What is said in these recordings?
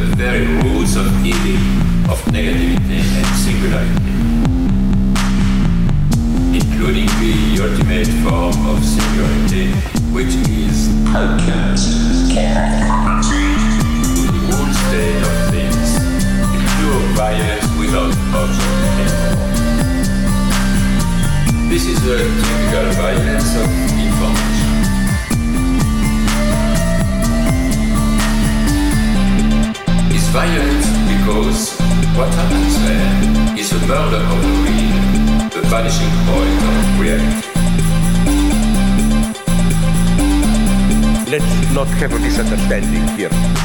the very roots of evil, of negativity and singularity, including the ultimate form of singularity, which is podcast. The whole state of things, the pure violence without option anymore. This is a typical violence of violent because what happens there is a murder of the real, the vanishing point of reality. Let's not have a misunderstanding here.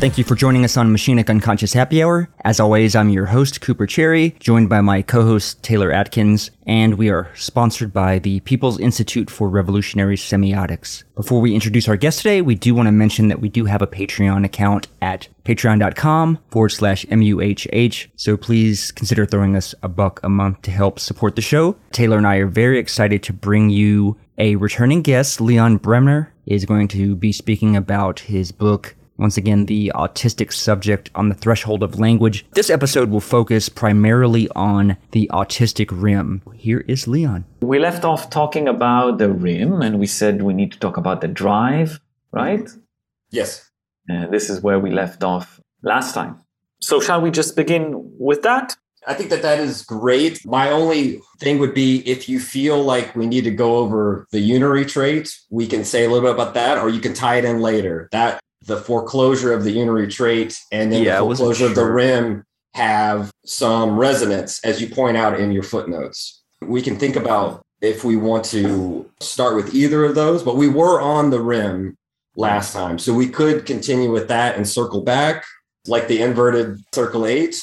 Thank you for joining us on Machinic Unconscious Happy Hour. As always, I'm your host, Cooper Cherry, joined by my co-host, Taylor Adkins, and we are sponsored by the People's Institute for Revolutionary Semiotics. Before we introduce our guest today, we do want to mention that we do have a Patreon account at patreon.com forward slash MUHH, so please consider throwing us a buck a month to help support the show. Taylor and I are very excited to bring you a returning guest. Leon Brenner is going to be speaking about his book, once again, the autistic subject on the threshold of language. This episode will focus primarily on the autistic rim. Here is Leon. We left off talking about the rim and we said we need to talk about the drive, right? Yes. Uh, this is where we left off last time. So, shall we just begin with that? I think that that is great. My only thing would be if you feel like we need to go over the unary trait, we can say a little bit about that, or you can tie it in later. That the foreclosure of the unary trait and then Yeah, the foreclosure of the rim have some resonance, as you point out in your footnotes. We can think about if we want to start with either of those, but we were on the rim last time. So we could continue with that and circle back like the inverted circle eight,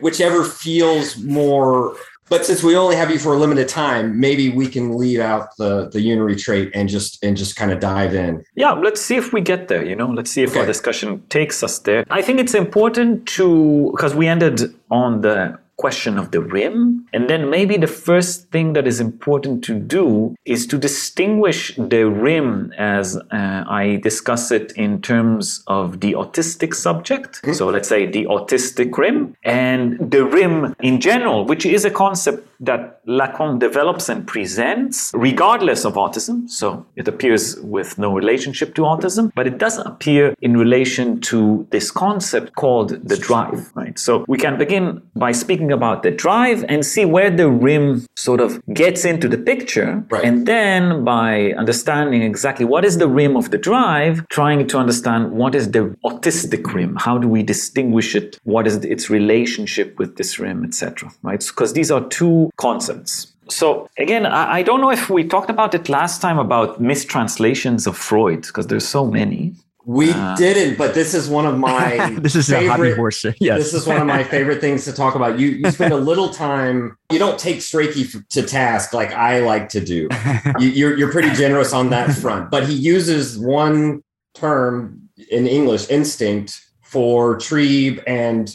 whichever feels more. But since we only have you for a limited time, maybe we can leave out the the unary trait and just and just kind of dive in. Yeah, let's see if we get there, you know, let's see if our discussion takes us there. I think it's important to, because we ended on the question of the rim, and then maybe the first thing that is important to do is to distinguish the rim as uh, I discuss it in terms of the autistic subject. So let's say the autistic rim, and the rim in general, which is a concept that Lacan develops and presents regardless of autism. So it appears with no relationship to autism, but it does appear in relation to this concept called the drive, right? So we can begin by speaking about the drive and see where the rim sort of gets into the picture. Right. And then by understanding exactly what is the rim of the drive, trying to understand what is the autistic rim, how do we distinguish it, what is its relationship with this rim, etc. Right? Because these are two concepts. So again, I don't know if we talked about it last time about mistranslations of Freud, because there's so many. We uh, didn't, but this is one of my this is a hobby favorite- horse. Yes. This is one of my favorite things to talk about. You you spend a little time. You don't take Strachey f- to task like I like to do. You, you're you're pretty generous on that front. But he uses one term in English, instinct, for trieb and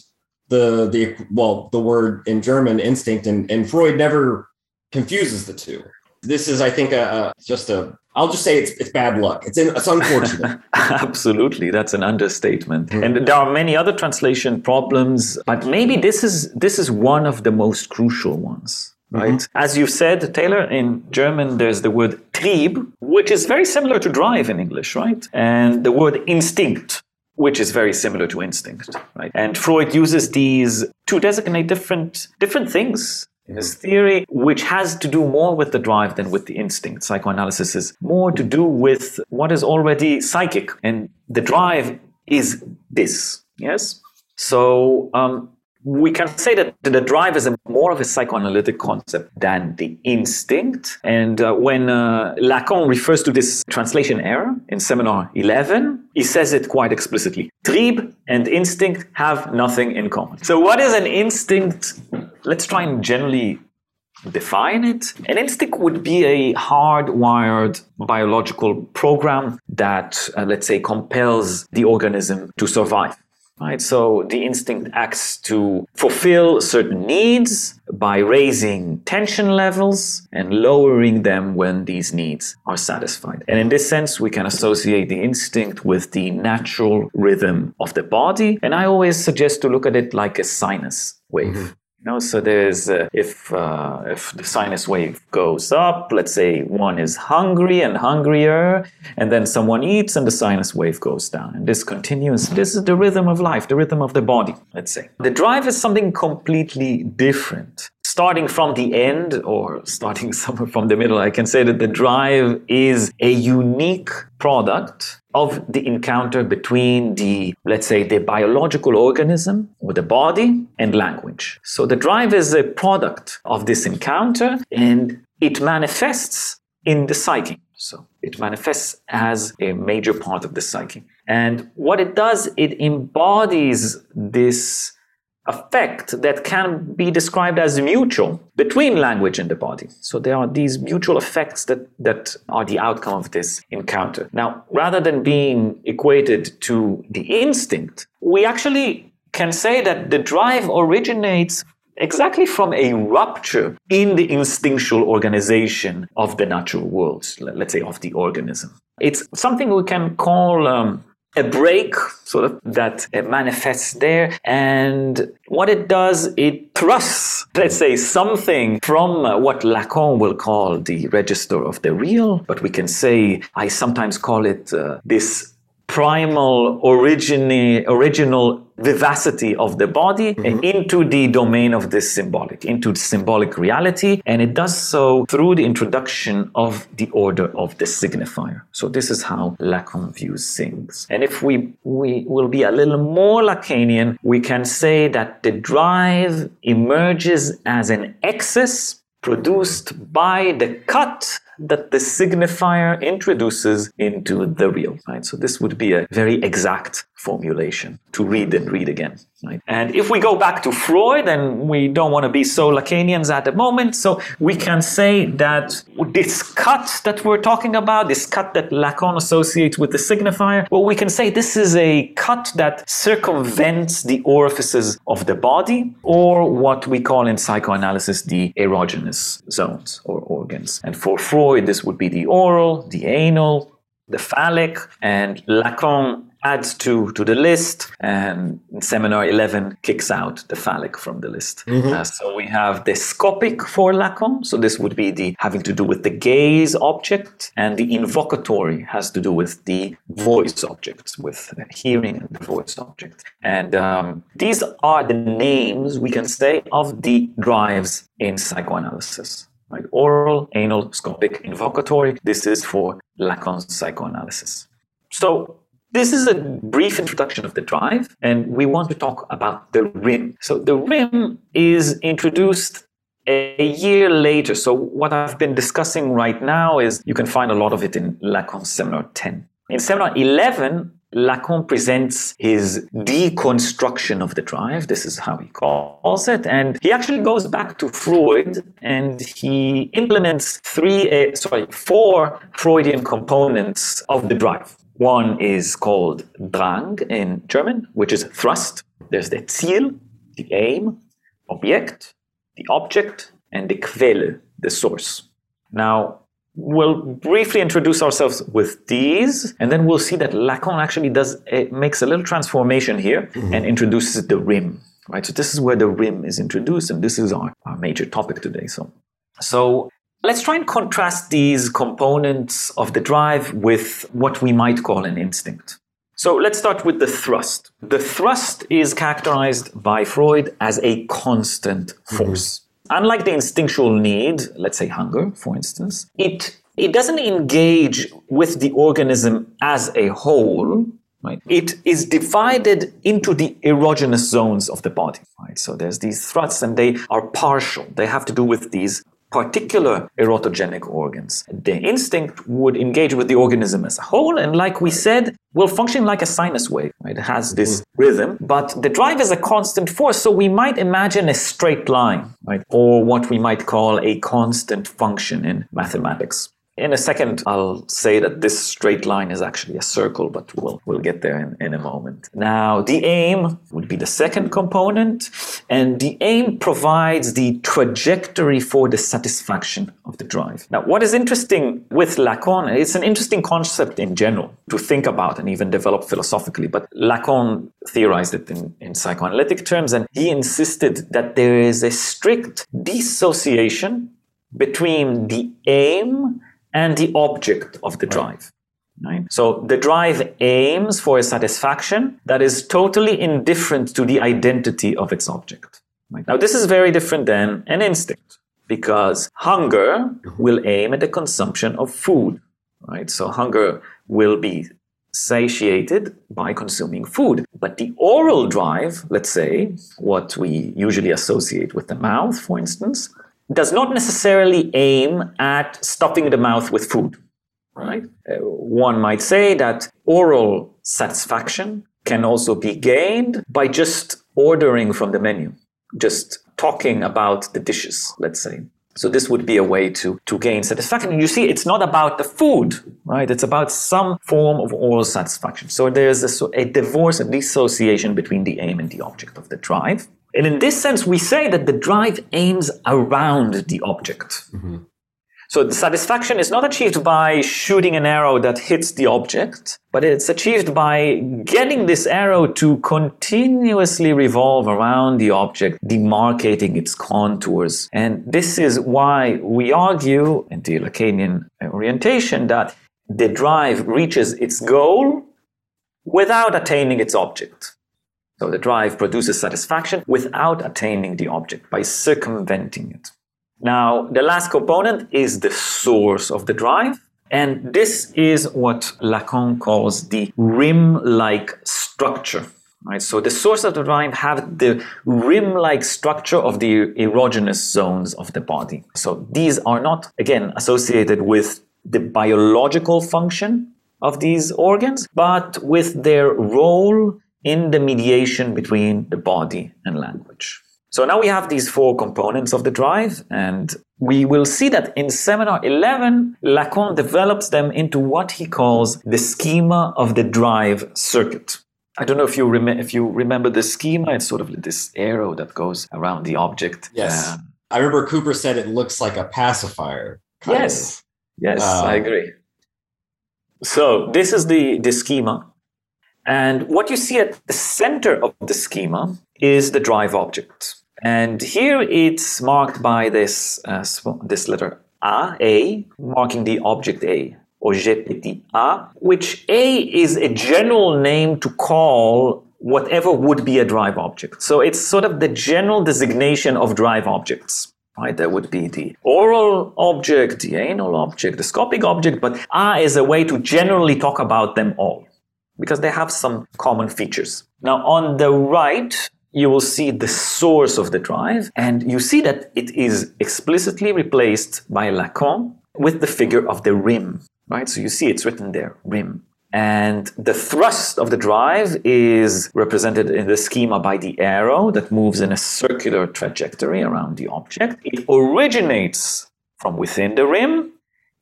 the the well the word in German instinct, and and Freud never confuses the two. This is, I think, a, a just a. I'll just say it's it's bad luck. It's in, it's unfortunate. Absolutely, that's an understatement. Hmm. And there are many other translation problems, but maybe this is this is one of the most crucial ones. Mm-hmm. Right? As you said, Taylor, in German there's the word Trieb, which is very similar to drive in English, right? And the word instinct, which is very similar to instinct, right? And Freud uses these to designate different different things in his theory, which has to do more with the drive than with the instinct. Psychoanalysis is more to do with what is already psychic, and the drive is this. Yes. So um, we can say that the drive is a more of a psychoanalytic concept than the instinct. And uh, when uh, Lacan refers to this translation error in seminar 11, he says it quite explicitly. Trieb and instinct have nothing in common. So, what is an instinct? Let's try and generally define it. An instinct would be a hardwired biological program that, uh, let's say, compels the organism to survive. Right, so the instinct acts to fulfill certain needs by raising tension levels and lowering them when these needs are satisfied. And in this sense, we can associate the instinct with the natural rhythm of the body. And I always suggest to look at it like a sinus wave. Mm-hmm. You know, so there's uh, if uh, if the sinus wave goes up, let's say one is hungry and hungrier, and then someone eats and the sinus wave goes down, and this continues. This is the rhythm of life, the rhythm of the body. Let's say the drive is something completely different starting from the end or starting somewhere from the middle, I can say that the drive is a unique product of the encounter between the, let's say, the biological organism or the body and language. So the drive is a product of this encounter and it manifests in the psyche. So it manifests as a major part of the psyche. And what it does, it embodies this effect that can be described as mutual between language and the body. So there are these mutual effects that, that are the outcome of this encounter. Now, rather than being equated to the instinct, we actually can say that the drive originates exactly from a rupture in the instinctual organization of the natural world, let's say of the organism. It's something we can call um, a break sort of that manifests there. And what it does it thrusts let's say something from what lacan will call the register of the real. But we can say i sometimes call it uh, this primal origini- original vivacity of the body mm-hmm. into the domain of this symbolic, into symbolic reality. And it does so through the introduction of the order of the signifier. So this is how Lacan views things. And if we, we will be a little more Lacanian, we can say that the drive emerges as an excess produced by the cut that the signifier introduces into the real. Right? So this would be a very exact formulation to read and read again. Right? And if we go back to Freud, and we don't want to be so Lacanians at the moment, so we can say that this cut that we're talking about, this cut that Lacan associates with the signifier, well, we can say this is a cut that circumvents the orifices of the body, or what we call in psychoanalysis the erogenous zones or organs. And for Freud, this would be the oral, the anal, the phallic, and Lacan adds to to the list, and seminar 11 kicks out the phallic from the list. Mm-hmm. Uh, so we have the scopic for Lacan. So this would be the having to do with the gaze object, and the invocatory has to do with the voice objects, with hearing and the voice object. And um, these are the names we can say of the drives in psychoanalysis. Like Oral, anal, scopic, invocatory. This is for Lacan's psychoanalysis. So this is a brief introduction of the drive, and we want to talk about the rim. So the rim is introduced a year later. So what I've been discussing right now is you can find a lot of it in Lacan's seminar 10. In seminar 11, Lacan presents his deconstruction of the drive. This is how he calls it. And he actually goes back to Freud and he implements three, uh, sorry, four Freudian components of the drive. One is called Drang in German, which is thrust. There's the Ziel, the aim, Objekt, the object, and the Quelle, the source. Now, we'll briefly introduce ourselves with these, and then we'll see that Lacan actually does it makes a little transformation here mm-hmm. and introduces the rim. Right, so this is where the rim is introduced, and this is our, our major topic today. So, so Let's try and contrast these components of the drive with what we might call an instinct. So let's start with the thrust. The thrust is characterized by Freud as a constant force. Mm-hmm. Unlike the instinctual need, let's say hunger, for instance, it it doesn't engage with the organism as a whole, right? It is divided into the erogenous zones of the body, right? So there's these thrusts and they are partial. They have to do with these particular erotogenic organs. The instinct would engage with the organism as a whole, and like we said, will function like a sinus wave. It has this mm-hmm. rhythm, but the drive is a constant force, so we might imagine a straight line, right? or what we might call a constant function in mathematics. In a second, I'll say that this straight line is actually a circle, but we'll, we'll get there in, in a moment. Now, the aim would be the second component, and the aim provides the trajectory for the satisfaction of the drive. Now, what is interesting with Lacan, it's an interesting concept in general to think about and even develop philosophically, but Lacan theorized it in, in psychoanalytic terms, and he insisted that there is a strict dissociation between the aim and the object of the drive. Right? So the drive aims for a satisfaction that is totally indifferent to the identity of its object. Right? Now, this is very different than an instinct because hunger will aim at the consumption of food. Right? So hunger will be satiated by consuming food. But the oral drive, let's say, what we usually associate with the mouth, for instance, does not necessarily aim at stuffing the mouth with food, right? Uh, one might say that oral satisfaction can also be gained by just ordering from the menu, just talking about the dishes, let's say. So this would be a way to, to gain satisfaction. You see, it's not about the food, right? It's about some form of oral satisfaction. So there's a, a divorce, a dissociation between the aim and the object of the drive. And in this sense, we say that the drive aims around the object. Mm-hmm. So the satisfaction is not achieved by shooting an arrow that hits the object, but it's achieved by getting this arrow to continuously revolve around the object, demarcating its contours. And this is why we argue in the Lacanian orientation that the drive reaches its goal without attaining its object. So the drive produces satisfaction without attaining the object by circumventing it. Now, the last component is the source of the drive. And this is what Lacan calls the rim-like structure. Right? So the source of the drive have the rim-like structure of the erogenous zones of the body. So these are not, again, associated with the biological function of these organs, but with their role in the mediation between the body and language. So now we have these four components of the drive, and we will see that in seminar 11, Lacan develops them into what he calls the schema of the drive circuit. I don't know if you, rem- if you remember the schema. It's sort of this arrow that goes around the object. Yes. Um, I remember Cooper said it looks like a pacifier. Yes. Of. Yes, uh, I agree. So this is the, the schema. And what you see at the center of the schema is the drive object. And here it's marked by this, uh, this letter A, A, marking the object A, or petit A, which A is a general name to call whatever would be a drive object. So it's sort of the general designation of drive objects. Right, there would be the oral object, the anal object, the scopic object, but A is a way to generally talk about them all because they have some common features. Now, on the right, you will see the source of the drive, and you see that it is explicitly replaced by Lacan with the figure of the rim, right? So you see it's written there, rim. And the thrust of the drive is represented in the schema by the arrow that moves in a circular trajectory around the object. It originates from within the rim.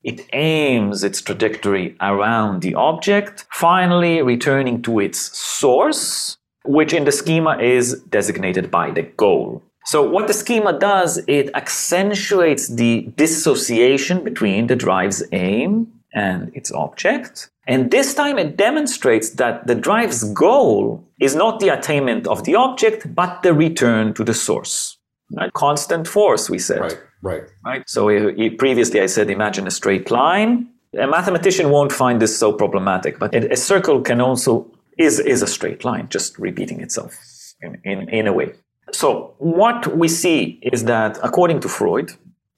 It aims its trajectory around the object, finally returning to its source, which in the schema is designated by the goal. So what the schema does, it accentuates the dissociation between the drive's aim and its object. And this time it demonstrates that the drive's goal is not the attainment of the object, but the return to the source. Right? Constant force, we said. Right, right. Right. So previously I said imagine a straight line. A mathematician won't find this so problematic, but a circle can also is, is a straight line, just repeating itself in, in, in a way. So, what we see is that, according to Freud,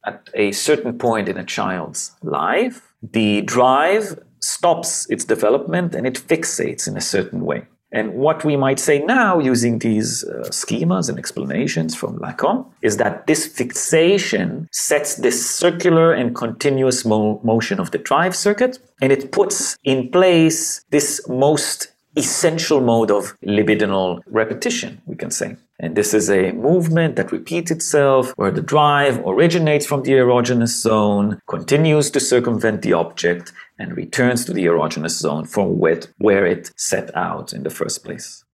at a certain point in a child's life, the drive stops its development and it fixates in a certain way. And what we might say now, using these uh, schemas and explanations from Lacan, is that this fixation sets this circular and continuous mo- motion of the drive circuit, and it puts in place this most essential mode of libidinal repetition, we can say. And this is a movement that repeats itself where the drive originates from the erogenous zone, continues to circumvent the object, and returns to the erogenous zone from where it set out in the first place.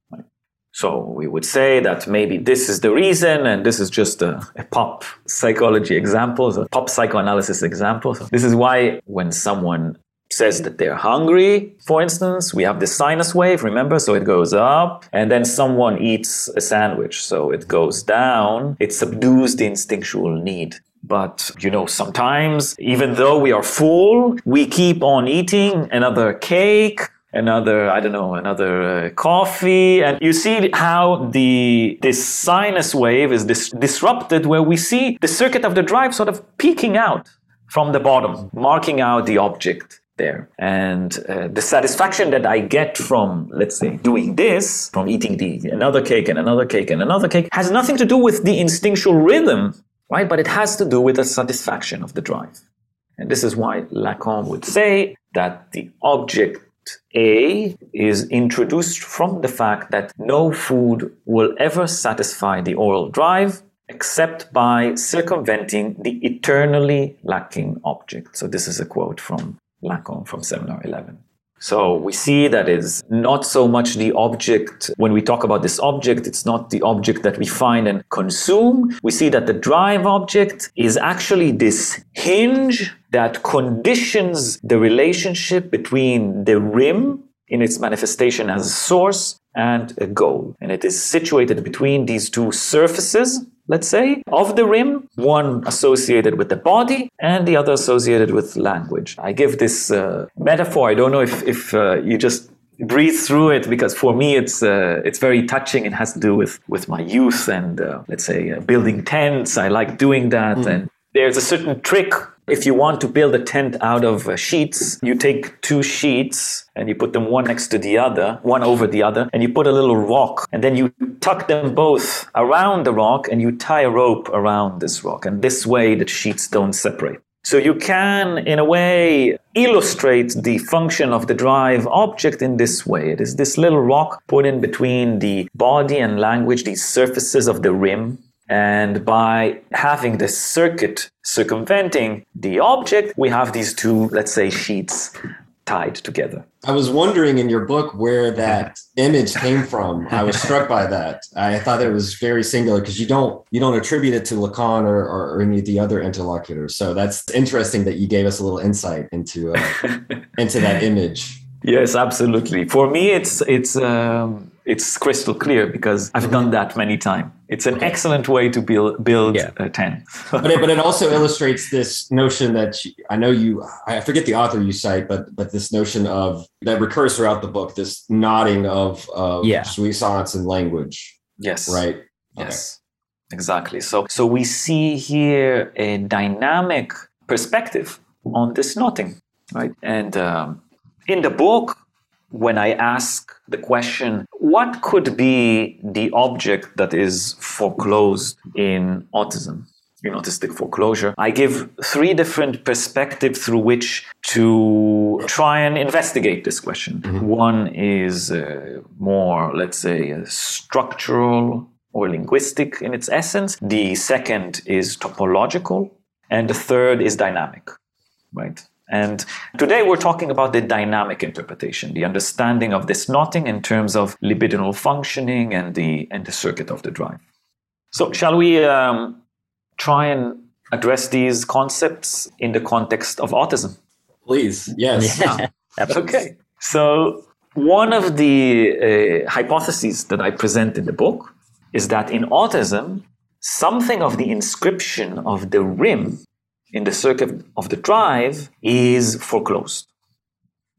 So we would say that maybe this is the reason, and this is just a, a pop psychology example, a pop psychoanalysis example. So this is why when someone says that they're hungry, for instance, we have the sinus wave, remember? So it goes up, and then someone eats a sandwich. So it goes down, it subdues the instinctual need. But, you know, sometimes, even though we are full, we keep on eating another cake another i don't know another uh, coffee and you see how the this sinus wave is dis- disrupted where we see the circuit of the drive sort of peeking out from the bottom marking out the object there. And uh, the satisfaction that i get from let's say doing this from eating the another cake and another cake and another cake has nothing to do with the instinctual rhythm right? But it has to do with the satisfaction of the drive. And this is why lacan would say that the object a is introduced from the fact that no food will ever satisfy the oral drive except by circumventing the eternally lacking object. So this is a quote from Lacan from Seminar 11. So we see that it's not so much the object. When we talk about this object, it's not the object that we find and consume. We see that the drive object is actually this hinge that conditions the relationship between the rim in its manifestation as a source and a goal. And it is situated between these two surfaces let's say, of the rim, one associated with the body and the other associated with language. I give this uh, metaphor. I don't know if, if uh, you just breathe through it because for me it's uh, it's very touching. It has to do with with my youth and uh, let's say uh, building tents. I like doing that, mm. and there's a certain trick if you want to build a tent out of uh, sheets, you take two sheets and you put them one next to the other, one over the other, and you put a little rock, and then you tuck them both around the rock and you tie a rope around this rock. And this way the sheets don't separate. So you can, in a way, illustrate the function of the drive object in this way. It is this little rock put in between the body and language, these surfaces of the rim and by having the circuit circumventing the object, we have these two, let's say, sheets tied together. I was wondering in your book where that image came from. I was struck by that. I thought it was very singular because you don't you don't attribute it to Lacan or, or, or, any of the other interlocutors. So that's interesting that you gave us a little insight into uh, into that image. Yes, absolutely. For me, it's it's um, it's crystal clear because I've done that many times. It's an excellent way to build build yeah. a tent. but it, but it also illustrates this notion that you, I know you I forget the author you cite, but but this notion of that recurs throughout the book. This nodding of of yeah. jouissance and language. Yes. Right. Yes. Exactly. So so we see here a dynamic perspective on this nodding, right? And um, in the book, when I ask the question, what could be the object that is foreclosed in autism? In autistic foreclosure, I give three different perspectives through which to try and investigate this question. Mm-hmm. One is uh, more, let's say, uh, structural or linguistic in its essence. The second is topological. And the third is dynamic, right? And today we're talking about the dynamic interpretation, the understanding of this knotting in terms of libidinal functioning and the, and the circuit of the drive. So, shall we um, try and address these concepts in the context of autism? Please, yes. Yeah. okay. So, one of the uh, hypotheses that I present in the book is that in autism, something of the inscription of the rim in the circuit of the drive is foreclosed.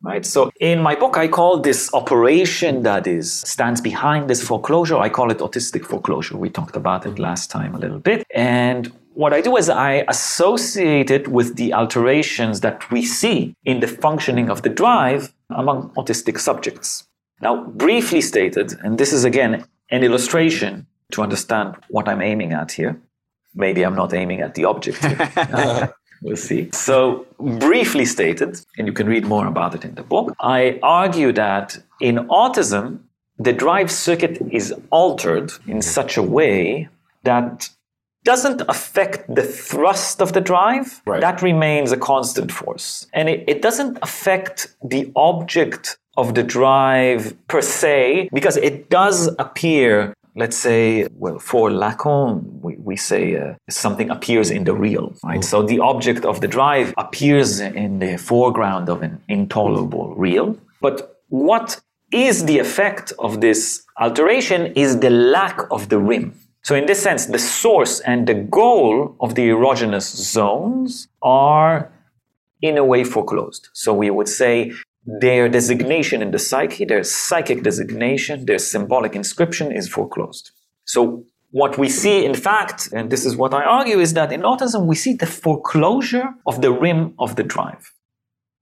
Right. So in my book, I call this operation that is stands behind this foreclosure. I call it autistic foreclosure. We talked about it last time a little bit. And what I do is I associate it with the alterations that we see in the functioning of the drive among autistic subjects. Now, briefly stated, and this is again an illustration to understand what I'm aiming at here maybe I'm not aiming at the object. we'll see. So, briefly stated, and you can read more about it in the book, I argue that in autism, the drive circuit is altered in such a way that doesn't affect the thrust of the drive. Right. That remains a constant force. And it, it doesn't affect the object of the drive per se, because it does appear, let's say, well, for Lacan, we, we say uh, something appears in the real, right? So the object of the drive appears in the foreground of an intolerable real. But what is the effect of this alteration is the lack of the rim. So, in this sense, the source and the goal of the erogenous zones are in a way foreclosed. So, we would say their designation in the psyche, their psychic designation, their symbolic inscription is foreclosed. So, what we see, in fact, and this is what I argue, is that in autism we see the foreclosure of the rim of the drive.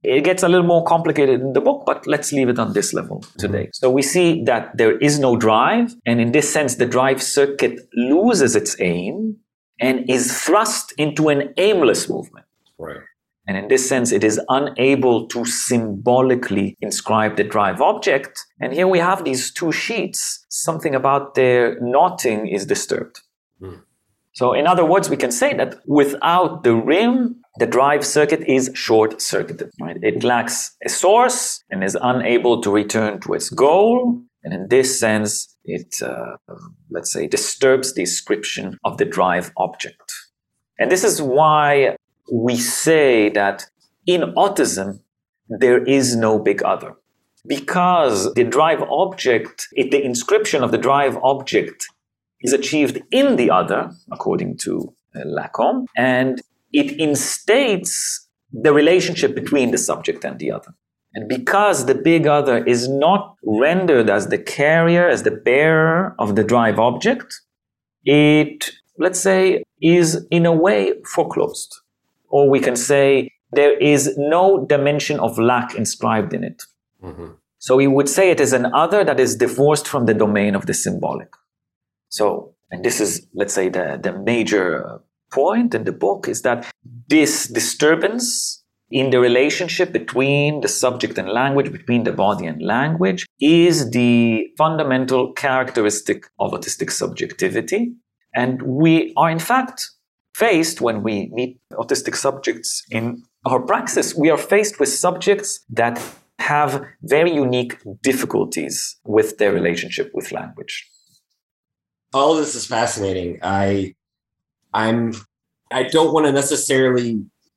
It gets a little more complicated in the book, but let's leave it on this level today. Mm-hmm. So we see that there is no drive, and in this sense, the drive circuit loses its aim and is thrust into an aimless movement. Right. And in this sense, it is unable to symbolically inscribe the drive object. And here we have these two sheets. Something about their knotting is disturbed. So, in other words, we can say that without the rim, the drive circuit is short circuited. Right? It lacks a source and is unable to return to its goal. And in this sense, it, uh, let's say, disturbs the description of the drive object. And this is why we say that in autism, there is no big other. Because the drive object, the inscription of the drive object is achieved in the other, according to uh, Lacan, and it instates the relationship between the subject and the other. And because the big other is not rendered as the carrier, as the bearer of the drive object, it, let's say, is in a way foreclosed. Or we can say there is no dimension of lack inscribed in it. So we would say it is an other that is divorced from the domain of the symbolic. So, and this is, let's say, the, the major uh, point in the book is that this disturbance in the relationship between the subject and language, between the body and language, is the fundamental characteristic of autistic subjectivity. And we are, in fact, faced when we meet autistic subjects in our praxis, we are faced with subjects that have very unique difficulties with their relationship with language. all this is fascinating. I I'm I don't want to necessarily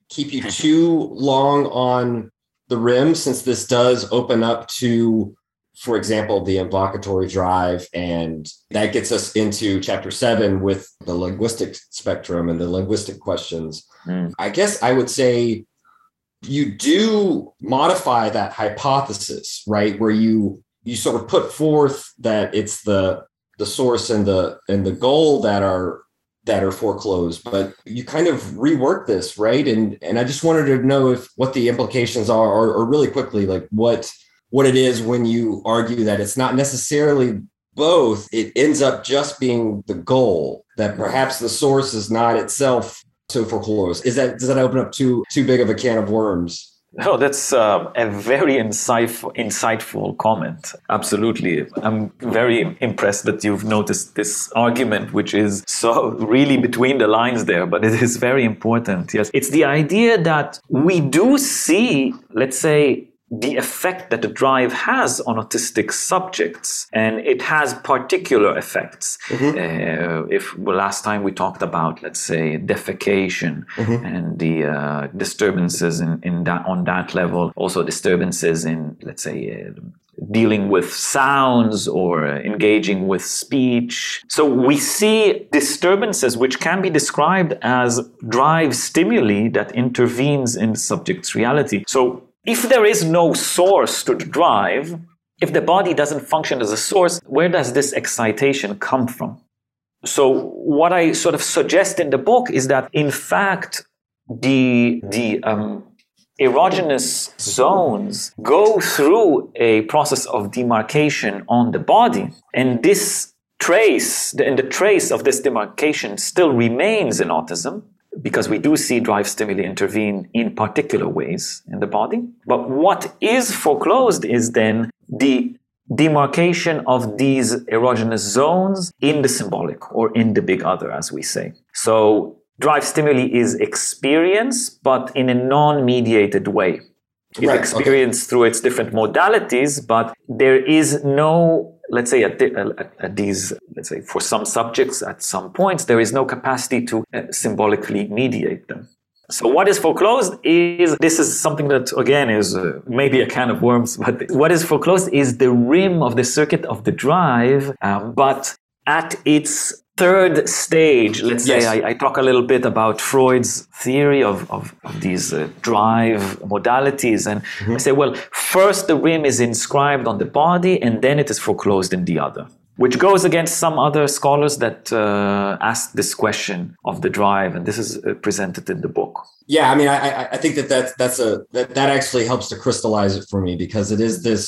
keep you too long on the rim since this does open up to for example the invocatory drive and that gets us into chapter 7 with the linguistic spectrum and the linguistic questions. Mm. I guess I would say you do modify that hypothesis, right? Where you you sort of put forth that it's the the source and the and the goal that are that are foreclosed but you kind of rework this right and and i just wanted to know if what the implications are or, or really quickly like what what it is when you argue that it's not necessarily both it ends up just being the goal that perhaps the source is not itself so is that does that open up too too big of a can of worms Oh, that's uh, a very insightful, insightful comment. Absolutely. I'm very impressed that you've noticed this argument, which is so really between the lines there, but it is very important. Yes. It's the idea that we do see, let's say, the effect that the drive has on autistic subjects, and it has particular effects. Uh, if well, last time we talked about, let's say, defecation and the uh, disturbances in, in that on that level, also disturbances in, let's say, uh, dealing with sounds or engaging with speech. So we see disturbances which can be described as drive stimuli that intervenes in the subject's reality. So if there is no source to drive, if the body doesn't function as a source, where does this excitation come from? So what I sort of suggest in the book is that in fact the the um, erogenous zones go through a process of demarcation on the body, and this trace and the trace of this demarcation still remains in autism because we do see drive stimuli intervene in particular ways in the body. But what is foreclosed is then the demarcation of these erogenous zones in the symbolic or in the big other, as we say. So drive stimuli is experience, but in a non-mediated way. It's Right, okay. through its different modalities, but there is no, let's say, at, the- at, these, let's say, for some subjects at some points, there is no capacity to uh, symbolically mediate them. So what is foreclosed is this is something that again is uh, maybe a can of worms, but what is foreclosed is the rim of the circuit of the drive, um, but at its third stage, let's Yes. say I, I talk a little bit about Freud's theory of, of, of these uh, drive modalities, and I say, well, first the rim is inscribed on the body, and then it is foreclosed in the other which goes against some other scholars that uh, ask this question of the drive, and this is uh, presented in the book. Yeah, I mean, I, I- I think that that's that's a that that actually helps to crystallize it for me because it is this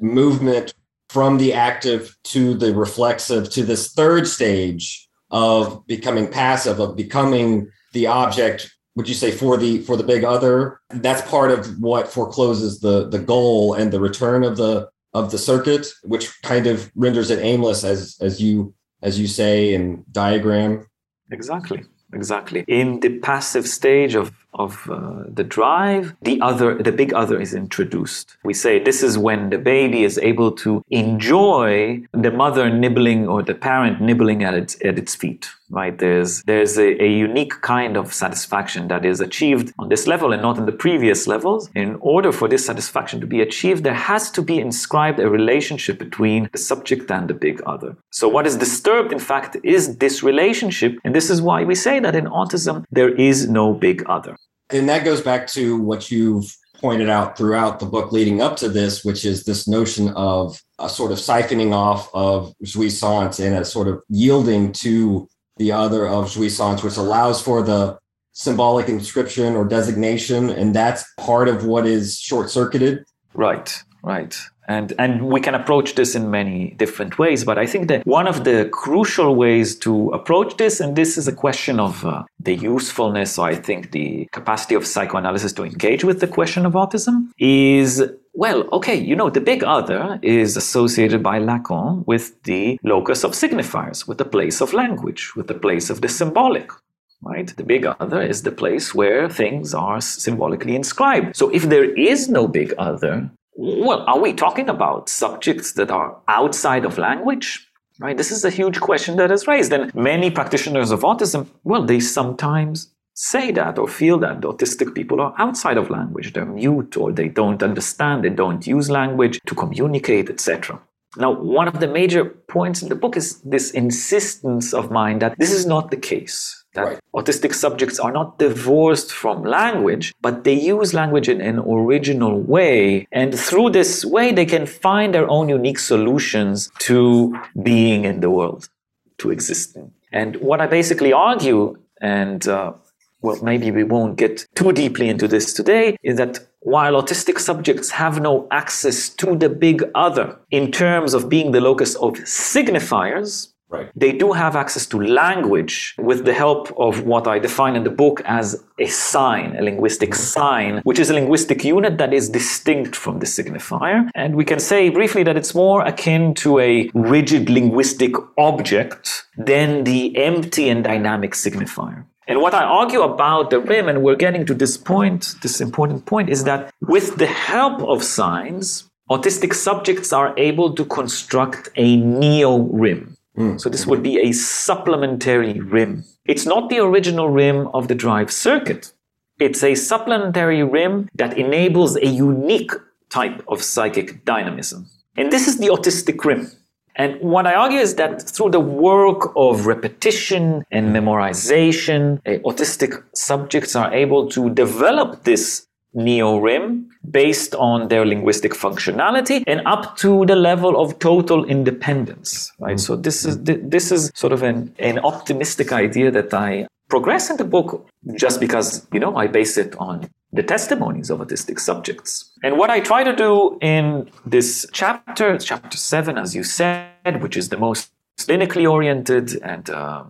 movement from the active to the reflexive to this third stage of becoming passive of becoming the object would you say for the for the big other? That's part of what forecloses the the goal and the return of the of the circuit which kind of renders it aimless as as you as you say in diagram. Exactly, exactly. In the passive stage of of uh, the drive, the other, the big other, is introduced. We say this is when the baby is able to enjoy the mother nibbling or the parent nibbling at its at its feet. Right? There's there's a, a unique kind of satisfaction that is achieved on this level and not in the previous levels. In order for this satisfaction to be achieved, there has to be inscribed a relationship between the subject and the big other. So what is disturbed, in fact, is this relationship, and this is why we say that in autism there is no big other. And that goes back to what you've pointed out throughout the book leading up to this, which is this notion of a sort of siphoning off of jouissance and a sort of yielding to the other of jouissance, which allows for the symbolic inscription or designation. And that's part of what is short circuited. Right, right. And and we can approach this in many different ways, but I think that one of the crucial ways to approach this, and this is a question of uh, the usefulness, or I think the capacity of psychoanalysis to engage with the question of autism, is well, okay, you know, the big other is associated by Lacan with the locus of signifiers, with the place of language, with the place of the symbolic right? The big other is the place where things are symbolically inscribed. So if there is no big other, well, are we talking about subjects that are outside of language? Right? This is a huge question that is raised. And many practitioners of autism, well, they sometimes say that or feel that autistic people are outside of language. They're mute or they don't understand, they don't use language to communicate, etc. Now, one of the major points in the book is this insistence of mine that this is not the case. That Right. autistic subjects are not divorced from language, but they use language in an original way. And through this way, they can find their own unique solutions to being in the world, to existing. And what I basically argue, and uh, well, maybe we won't get too deeply into this today, is that while autistic subjects have no access to the big other in terms of being the locus of signifiers, Right. they do have access to language with the help of what I define in the book as a sign, a linguistic mm-hmm. sign, which is a linguistic unit that is distinct from the signifier. And we can say briefly that it's more akin to a rigid linguistic object than the empty and dynamic signifier. And what I argue about the rim, and we're getting to this point, this important point, is that with the help of signs, autistic subjects are able to construct a neo rim. Hmm. So this would be a supplementary rim. It's not the original rim of the drive circuit. It's a supplementary rim that enables a unique type of psychic dynamism. And this is the autistic rim. And what I argue is that through the work of repetition and memorization, autistic subjects are able to develop this neo rim based on their linguistic functionality and up to the level of total independence right? So this is this is sort of an, an optimistic idea that i progress in the book just because you know i base it on the testimonies of autistic subjects. And what i try to do in this chapter chapter 7 as you said which is the most clinically oriented and uh,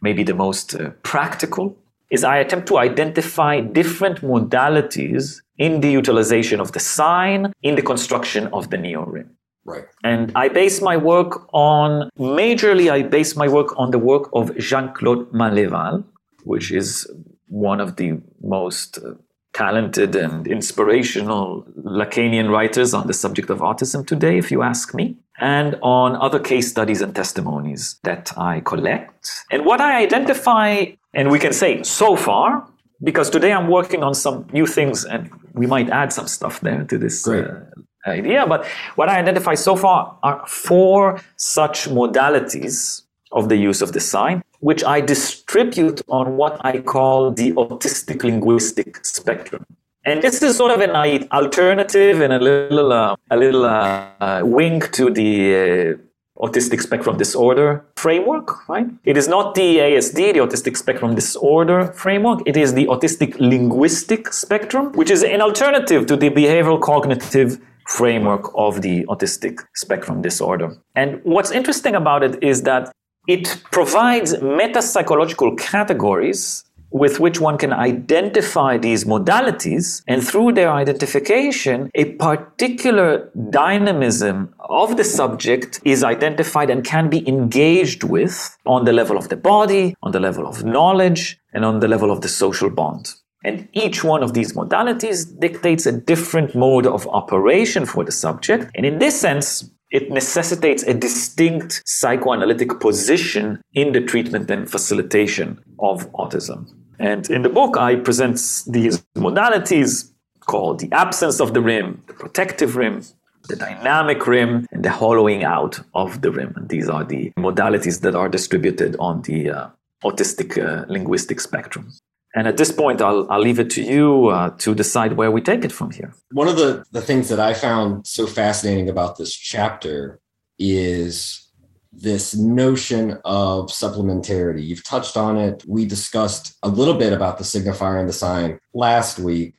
maybe the most uh, practical is I attempt to identify different modalities in the utilization of the sign in the construction of the neo rim. Right. And I base my work on, majorly, I base my work on the work of Jean Claude Maleval, which is one of the most uh, talented and inspirational Lacanian writers on the subject of autism today, if you ask me, and on other case studies and testimonies that I collect. And what I identify, and we can say so far, because today I'm working on some new things and we might add some stuff there to this uh, idea. But what I identify so far are four such modalities of the use of the sign, which I distribute on what I call the autistic linguistic spectrum. And this is sort of an alternative and a little, uh, a little uh, wink to the uh, autistic spectrum disorder framework, right? It is not the ASD, the autistic spectrum disorder framework. It is the autistic linguistic spectrum, which is an alternative to the behavioral cognitive framework of the autistic spectrum disorder. And what's interesting about it is that it provides metapsychological categories with which one can identify these modalities, and through their identification, a particular dynamism of the subject is identified and can be engaged with on the level of the body, on the level of knowledge, and on the level of the social bond. And each one of these modalities dictates a different mode of operation for the subject. And in this sense, it necessitates a distinct psychoanalytic position in the treatment and facilitation of autism. And in the book, I present these modalities called the absence of the rim, the protective rim, the dynamic rim, and the hollowing out of the rim. And these are the modalities that are distributed on the uh, autistic uh, linguistic spectrum. And at this point, I'll, I'll leave it to you uh, to decide where we take it from here. One of the, the things that I found so fascinating about this chapter is this notion of supplementarity. You've touched on it. We discussed a little bit about the signifier and the sign last week.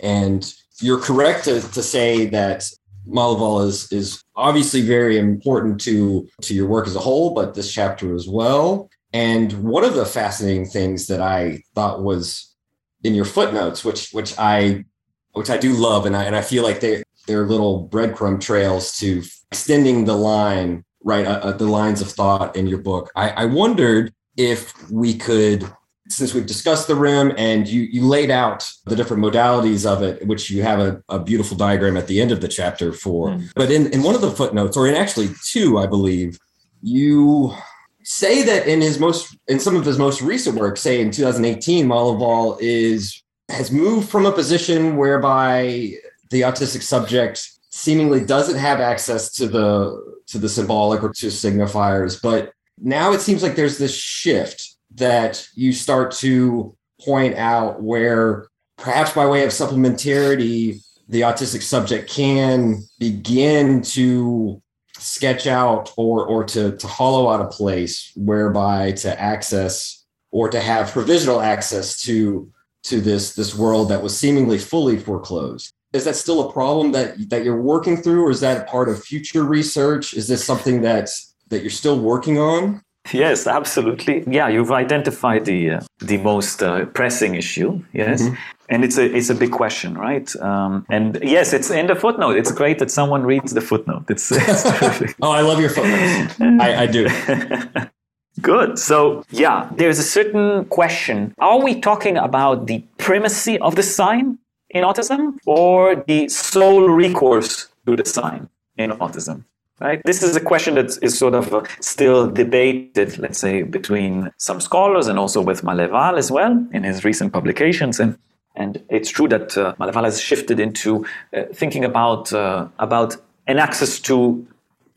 And you're correct to, to say that Maleval is, is obviously very important to, to your work as a whole, but this chapter as well. And one of the fascinating things that I thought was in your footnotes, which which I which I do love, and I and I feel like they they're little breadcrumb trails to extending the line, right, uh, uh, the lines of thought in your book. I, I wondered if we could, since we've discussed the rim and you you laid out the different modalities of it, which you have a, a beautiful diagram at the end of the chapter for. Mm. But in, in one of the footnotes, or in actually two, I believe, you say that in his most in some of his most recent work, say in 2018, Maleval is has moved from a position whereby the autistic subject seemingly doesn't have access to the to the symbolic or to signifiers, but now it seems like there's this shift that you start to point out where perhaps by way of supplementarity the autistic subject can begin to sketch out or or to to hollow out a place whereby to access or to have provisional access to to this this world that was seemingly fully foreclosed is that still a problem that that you're working through or is that part of future research is this something that's that you're still working on yes absolutely yeah you've identified the uh, the most uh, pressing issue yes mm-hmm and it's a it's a big question, right? Um, and yes, it's in the footnote. It's great that someone reads the footnote. It's, it's oh, I love your footnotes. I, I do. Good. So yeah, there's a certain question: Are we talking about the primacy of the sign in autism, or the sole recourse to the sign in autism? Right. This is a question that is sort of uh, still debated, let's say, between some scholars and also with Maleval as well in his recent publications. And and it's true that uh, Maleval has shifted into uh, thinking about uh, about an access to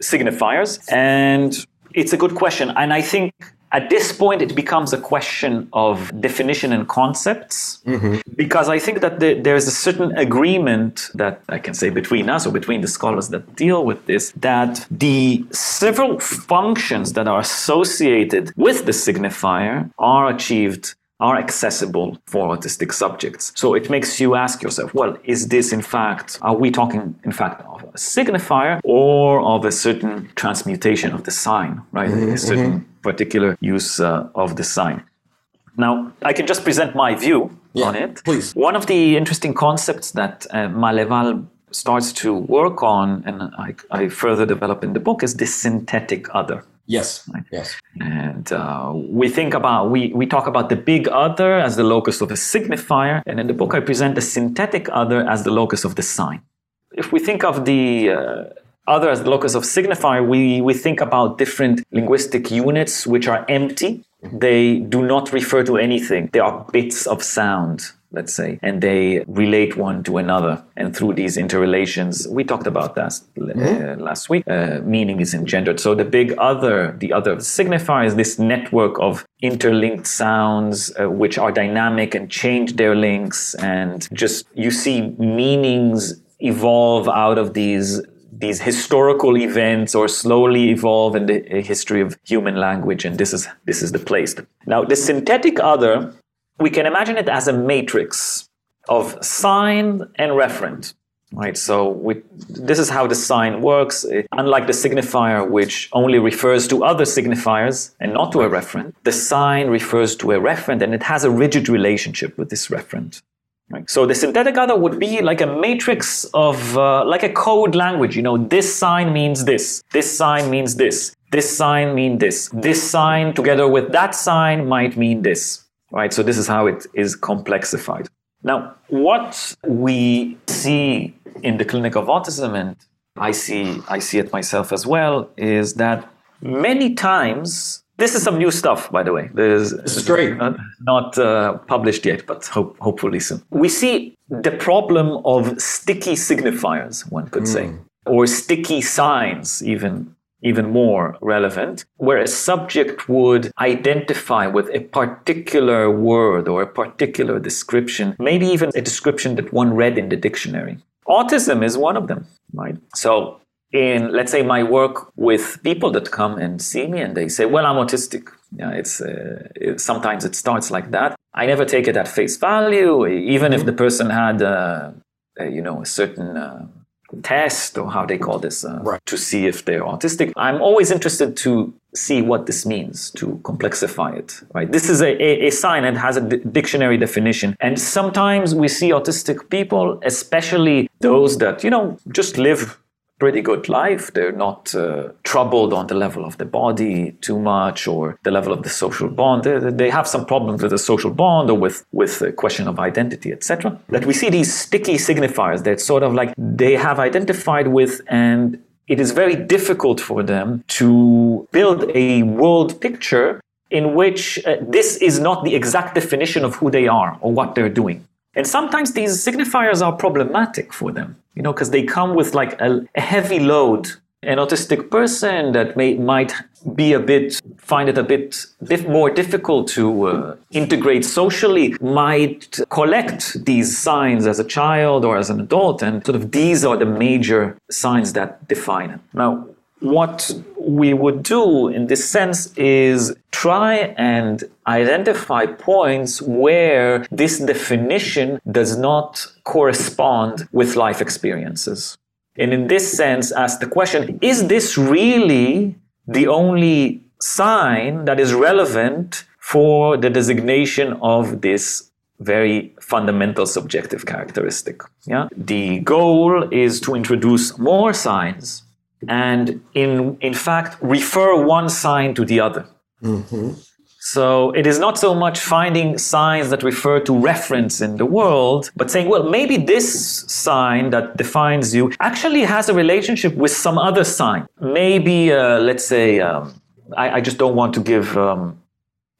signifiers, and it's a good question. And I think at this point it becomes a question of definition and concepts, mm-hmm. because I think that the, there's a certain agreement that I can say between us or between the scholars that deal with this that the several functions that are associated with the signifier are achieved are accessible for autistic subjects. So it makes you ask yourself, well, is this in fact, are we talking in fact of a signifier or of a certain transmutation of the sign, right? Mm-hmm, a certain mm-hmm. Particular use uh, of the sign. Now, I can just present my view yeah, on it. Please. One of the interesting concepts that uh, Maleval starts to work on, and I, I further develop in the book, is this synthetic other. Yes. Yes. And uh, we think about, we, we talk about the big other as the locus of a signifier. And in the book, I present the synthetic other as the locus of the sign. If we think of the uh, other as the locus of signifier, we, we think about different linguistic units which are empty. They do not refer to anything. They are bits of sound let's say, and they relate one to another. And through these interrelations, we talked about that mm-hmm. uh, last week, uh, meaning is engendered. So the big other, the other signifies this network of interlinked sounds, uh, which are dynamic and change their links. And just you see meanings evolve out of these these historical events or slowly evolve in the history of human language and this is this is the place now the synthetic other we can imagine it as a matrix of sign and referent. Right, so we, this is how the sign works. Unlike the signifier, which only refers to other signifiers and not to a referent, the sign refers to a referent and it has a rigid relationship with this referent. Right? So the synthetic other would be like a matrix of, uh, like a code language. You know, this sign means this, this sign means this, this sign means this, this sign together with that sign might mean this right? So this is how it is complexified. Now, what we see in the clinic of autism, and I see I see it myself as well, is that many times this is some new stuff, by the way. This is great. Not, not uh, published yet, but hope, hopefully soon. We see the problem of sticky signifiers, one could mm. say, or sticky signs, even even more relevant, where a subject would identify with a particular word or a particular description, maybe even a description that one read in the dictionary. Autism is one of them, right? So, in let's say my work with people that come and see me and they say, "Well, I'm autistic." Yeah, it's uh, it, sometimes it starts like that. I never take it at face value, even if the person had, uh, you know, a certain uh, test or how they call this uh, right. to see if they're autistic. I'm always interested to see what this means to complexify it. Right? This is a, a, a sign and has a d- dictionary definition. And sometimes we see autistic people, especially those that you know just live pretty good life. They're not uh, troubled on the level of the body too much or the level of the social bond. They, they have some problems with the social bond or with, with the question of identity, etc. That we see these sticky signifiers that sort of like they have identified with and it is very difficult for them to build a world picture in which uh, this is not the exact definition of who they are or what they're doing. And sometimes these signifiers are problematic for them, you know, because they come with like a, a, heavy load. An autistic person that may might be a bit find it a bit dif- more difficult to uh, integrate socially might collect these signs as a child or as an adult, and sort of these are the major signs that define it. Now, what we would do in this sense is try and identify points where this definition does not correspond with life experiences. And in this sense, ask the question is this really the only sign that is relevant for the designation of this very fundamental subjective characteristic? Yeah? The goal is to introduce more signs and in, in fact refer one sign to the other. Mm-hmm. So it is not so much finding signs that refer to reference in the world, but saying, well, maybe this sign that defines you actually has a relationship with some other sign. Maybe, uh, let's say, um, I, I, just don't want to give um,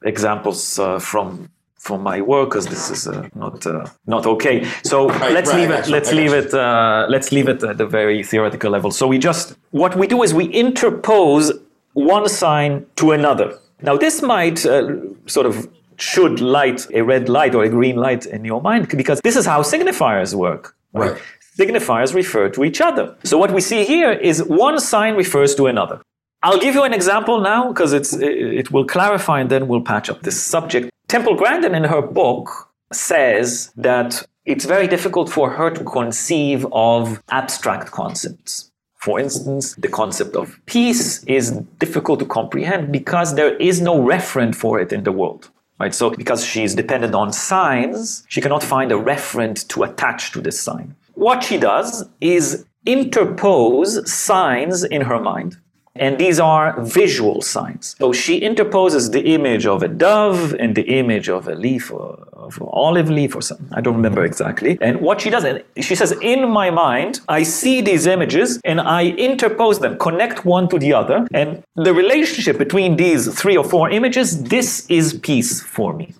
examples uh, from from my work because this is uh, not uh, not okay. So right, let's right, leave it. Let's leave it. Uh, let's leave it at the very theoretical level. So we just what we do is we interpose one sign to another. Now this might uh, sort of should light a red light or a green light in your mind because this is how signifiers work. Right. right. Signifiers refer to each other. So what we see here is one sign refers to another. I'll give you an example now because it's it will clarify and then we'll patch up this subject. Temple Grandin in her book says that it's very difficult for her to conceive of abstract concepts. For instance, the concept of peace is difficult to comprehend because there is no referent for it in the world. Right? So because she's dependent on signs, she cannot find a referent to attach to this sign. what she does is interpose signs in her mind. And these are visual signs. So she interposes the image of a dove and the image of a leaf or of an olive leaf or something. I don't remember exactly. And what she does, she says, in my mind, I see these images and I interpose them, connect one to the other. And the relationship between these three or four images, this is peace for me.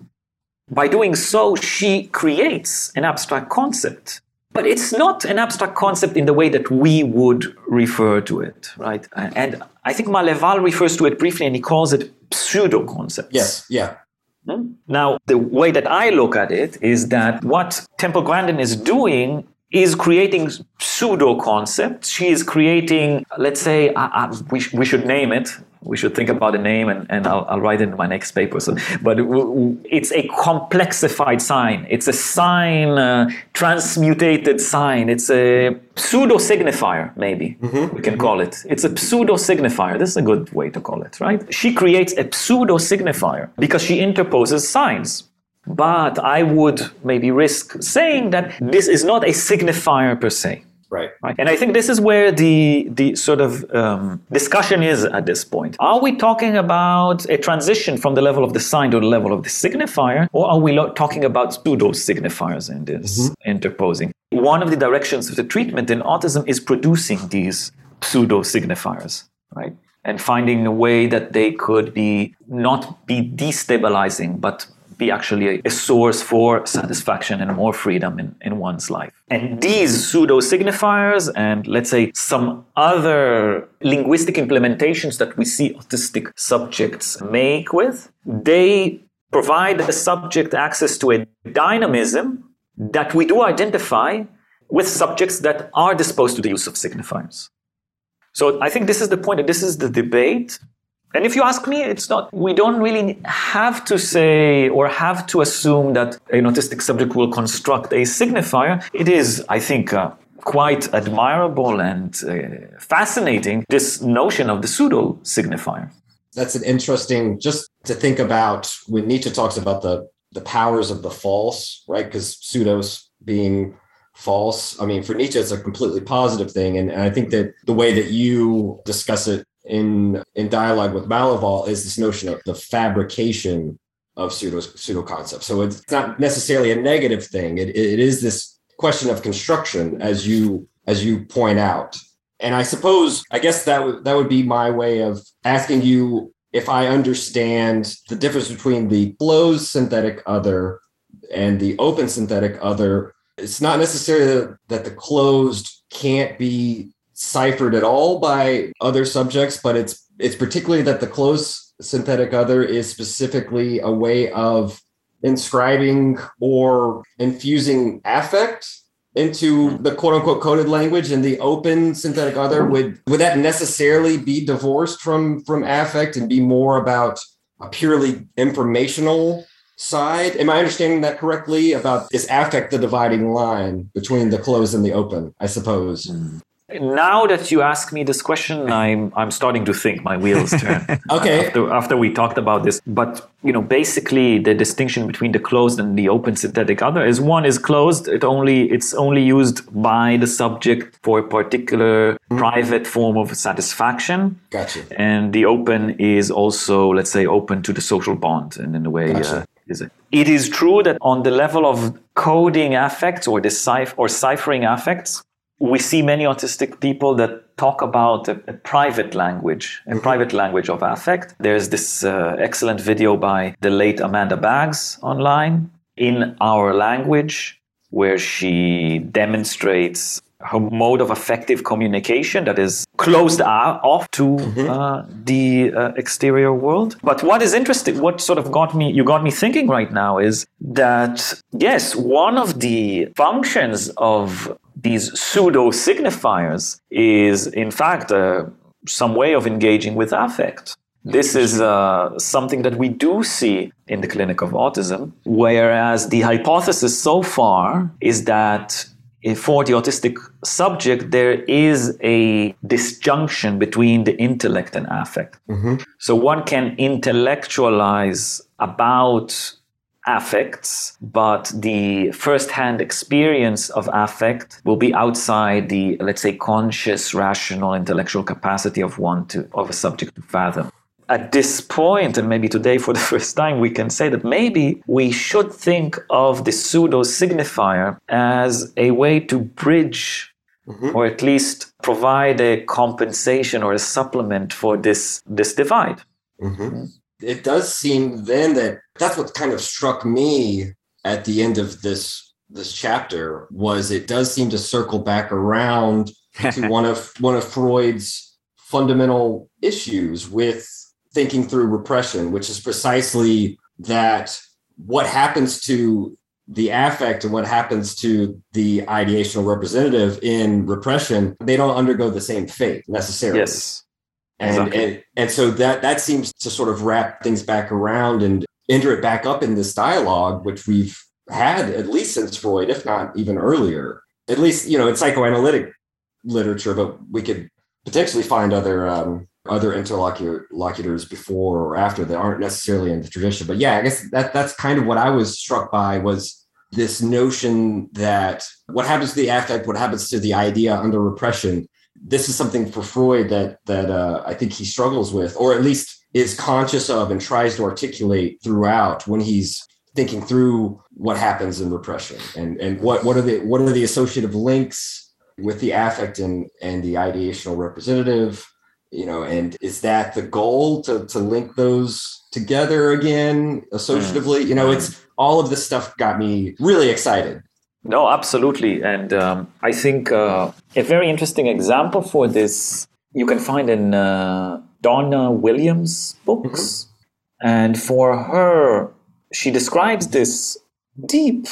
By doing so, she creates an abstract concept but it's not an abstract concept in the way that we would refer to it, right? And I think Maleval refers to it briefly and he calls it pseudo concepts. Yes, yeah. Now, the way that I look at it is that what Temple Grandin is doing is creating pseudo concepts. She is creating, let's say, uh, uh, we, sh- we should name it we should think about a name and, and I'll, I'll write it in my next paper. So, but it's a complexified sign. It's a sign, uh, transmutated sign. It's a pseudo signifier, maybe mm-hmm. we can call it. It's a pseudo signifier. This is a good way to call it, right? She creates a pseudo signifier because she interposes signs. But I would maybe risk saying that this is not a signifier per se. Right. right. And I think this is where the the sort of um, discussion is at this point. Are we talking about a transition from the level of the sign to the level of the signifier, or are we lo- talking about pseudo signifiers in this mm-hmm. interposing? One of the directions of the treatment in autism is producing these pseudo signifiers, right? And finding a way that they could be not be destabilizing, but be actually a, a source for satisfaction and more freedom in, in one's life. And these pseudo signifiers and let's say some other linguistic implementations that we see autistic subjects make with, they provide the subject access to a dynamism that we do identify with subjects that are disposed to the use of signifiers. So I think this is the point, and this is the debate and if you ask me, it's not, we don't really have to say or have to assume that an autistic subject will construct a signifier. It is, I think, uh, quite admirable and uh, fascinating, this notion of the pseudo signifier. That's an interesting, just to think about when Nietzsche talks about the, the powers of the false, right? Because pseudos being false. I mean, for Nietzsche, it's a completely positive thing. And, and I think that the way that you discuss it in in dialogue with Maleval is this notion of the fabrication of pseudo pseudo concepts. So it's not necessarily a negative thing. It, it is this question of construction, as you as you point out. And I suppose I guess that would that would be my way of asking you if I understand the difference between the closed synthetic other and the open synthetic other. It's not necessarily that the closed can't be ciphered at all by other subjects, but it's it's particularly that the close synthetic other is specifically a way of inscribing or infusing affect into the quote unquote coded language and the open synthetic other would would that necessarily be divorced from from affect and be more about a purely informational side? Am i understanding that correctly about is affect the dividing line between the closed and the open i suppose? Mm now that you ask me this question, I'm I'm starting to think my wheels turn. okay. After, after we talked about this, but you know, basically the distinction between the closed and the open synthetic other is one is closed. It only it's only used by the subject for a particular mm-hmm. private form of satisfaction. Gotcha. And the open is also, let's say, open to the social bond, and in a way. Gotcha. Uh, is it? It is true that on the level of coding affects or decipher or ciphering affects, we see many autistic people that talk about a, a private language, a mm-hmm. private language of affect. There's this uh, excellent video by the late Amanda Baggs online in our language where she demonstrates her mode of affective communication that is closed off to mm-hmm. uh, the uh, exterior world. But what is interesting, what sort of got me, you got me thinking right now is that, yes, one of the functions of these pseudo signifiers is, in fact, uh, some way of engaging with affect. This is uh, something that we do see in the clinic of autism, whereas the hypothesis so far is that for the autistic subject, there is a disjunction between the intellect and affect. Mm-hmm. So one can intellectualize about affects, but the first-hand experience of affect will be outside the, let's say, conscious, rational, intellectual capacity of one to of a subject to fathom. At this point, and maybe today for the first time, we can say that maybe we should think of the pseudo signifier as a way to bridge Mm-hmm. or at least provide a compensation or a supplement for this this divide. Mm-hmm it does seem then that that's what kind of struck me at the end of this this chapter was it does seem to circle back around to one of one of Freud's fundamental issues with thinking through repression, which is precisely that what happens to the affect and what happens to the ideational representative in repression, they don't undergo the same fate necessarily. Yes. And, exactly. and and so that that seems to sort of wrap things back around and enter it back up in this dialogue, which we've had at least since Freud, if not even earlier. At least you know in psychoanalytic literature, but we could potentially find other um, other interlocutors before or after that aren't necessarily in the tradition. But yeah, I guess that that's kind of what I was struck by was this notion that what happens to the affect, what happens to the idea under repression this is something for Freud that that uh, I think he struggles with, or at least is conscious of and tries to articulate throughout when he's thinking through what happens in repression and and what what are the what are the associative links with the affect and and the ideational representative you know and is that the goal to to link those together again associatively? You know it's all of this stuff got me really excited. No, absolutely. And um, I think uh, a very interesting example for this you can find in uh, Donna Williams' books. Mm-hmm. And for her, she describes this deep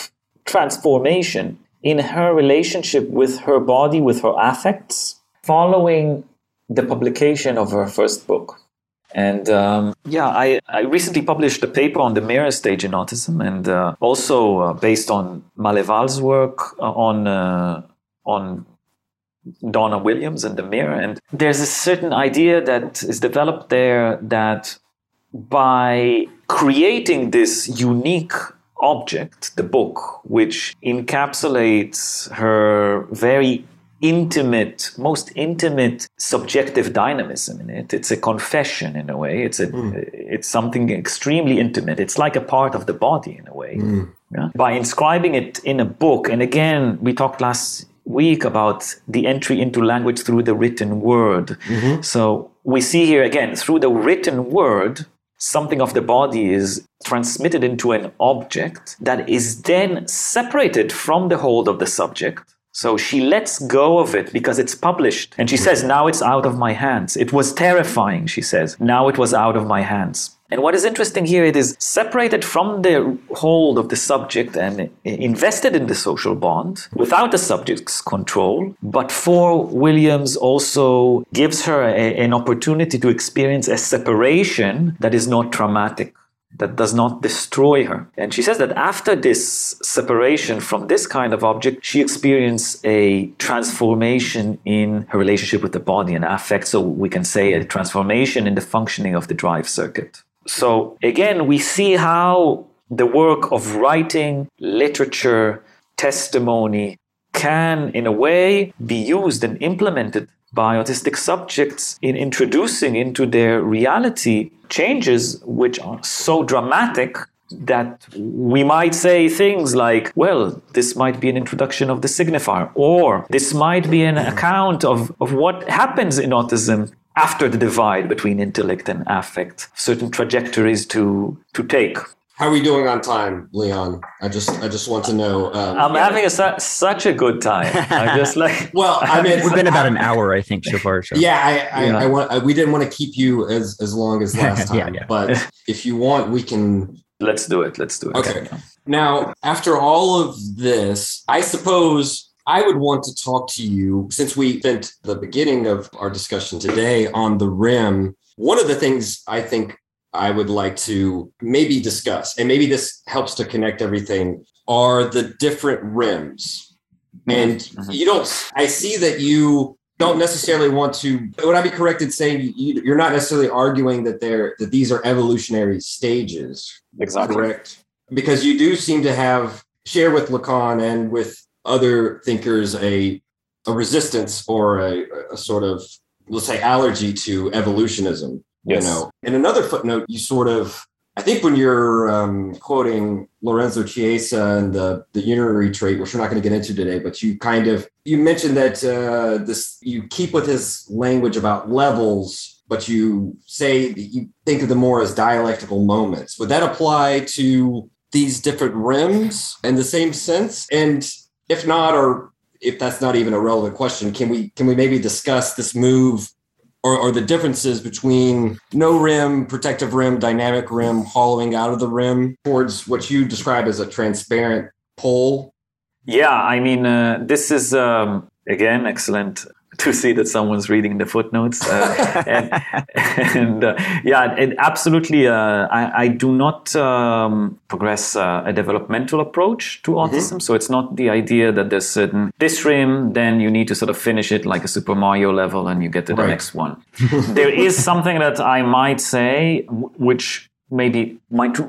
transformation in her relationship with her body, with her affects, following the publication of her first book. And um, yeah, I, I recently published a paper on the mirror stage in autism, and uh, also uh, based on Maleval's work uh, on uh, on Donna Williams and the mirror. And there's a certain idea that is developed there that by creating this unique object, the book, which encapsulates her very intimate, most intimate subjective dynamism in it. It's a confession in a way. It's a mm. it's something extremely intimate. It's like a part of the body in a way. Mm. Yeah? By inscribing it in a book, and again, we talked last week about the entry into language through the written word. Mm-hmm. So we see here again through the written word. Something of the body is transmitted into an object that is then separated from the hold of the subject so she lets go of it because it's published. And she says, Now it's out of my hands. It was terrifying, she says. Now it was out of my hands. And what is interesting here, it is separated from the hold of the subject and invested in the social bond without the subject's control. But for Williams also gives her a, an opportunity to experience a separation that is not traumatic that does not destroy her. And she says that after this separation from this kind of object, she experienced a transformation in her relationship with the body and affect. So we can say a transformation in the functioning of the drive circuit. So again, we see how the work of writing, literature, testimony can, in a way, be used and implemented by autistic subjects in introducing into their reality changes which are so dramatic that we might say things like, well, this might be an introduction of the signifier, or this might be an account of, of what happens in autism after the divide between intellect and affect, certain trajectories to, to take. How are we doing on time, Leon? I just I just want to know. Um, I'm having a, such a good time. I just like. well, I mean, we've been about an hour, I think, so far. So. Yeah, I, I, yeah. I want. I, we didn't want to keep you as as long as last time, yeah, yeah. but if you want, we can. Let's do it. Let's do it. Okay. Now, after all of this, I suppose I would want to talk to you since we spent the beginning of our discussion today on the rim. One of the things I think I would like to maybe discuss, and maybe this helps to connect everything, are the different rims. Mm-hmm. And mm-hmm. you don't, I see that you don't necessarily want to, would I be correct in saying you, you're not necessarily arguing that they're, that these are evolutionary stages? Exactly. Correct. because you do seem to have share with Lacan and with other thinkers a a resistance or a, a sort of let's say allergy to evolutionism. Yes. You know, in another footnote, you sort of I think when you're um, quoting Lorenzo Chiesa and the the unitary trait, which we're not going to get into today, but you kind of you mentioned that uh, this you keep with his language about levels, but you say that you think of them more as dialectical moments. Would that apply to these different rims in the same sense? And if not, or if that's not even a relevant question, can we can we maybe discuss this move or, or the differences between no rim, protective rim, dynamic rim, hollowing out of the rim towards what you describe as a transparent pole? Yeah, I mean, uh, this is um, again excellent to see that someone's reading the footnotes. Uh, and, and uh, yeah, it absolutely. Uh, I, I, do not um, progress uh, a developmental approach to mm-hmm. autism. Mm-hmm. So it's not the idea that there's certain this rim, then you need to sort of finish it like a Super Mario level, and you get to the right. next one. there is something that I might say, which maybe might uh,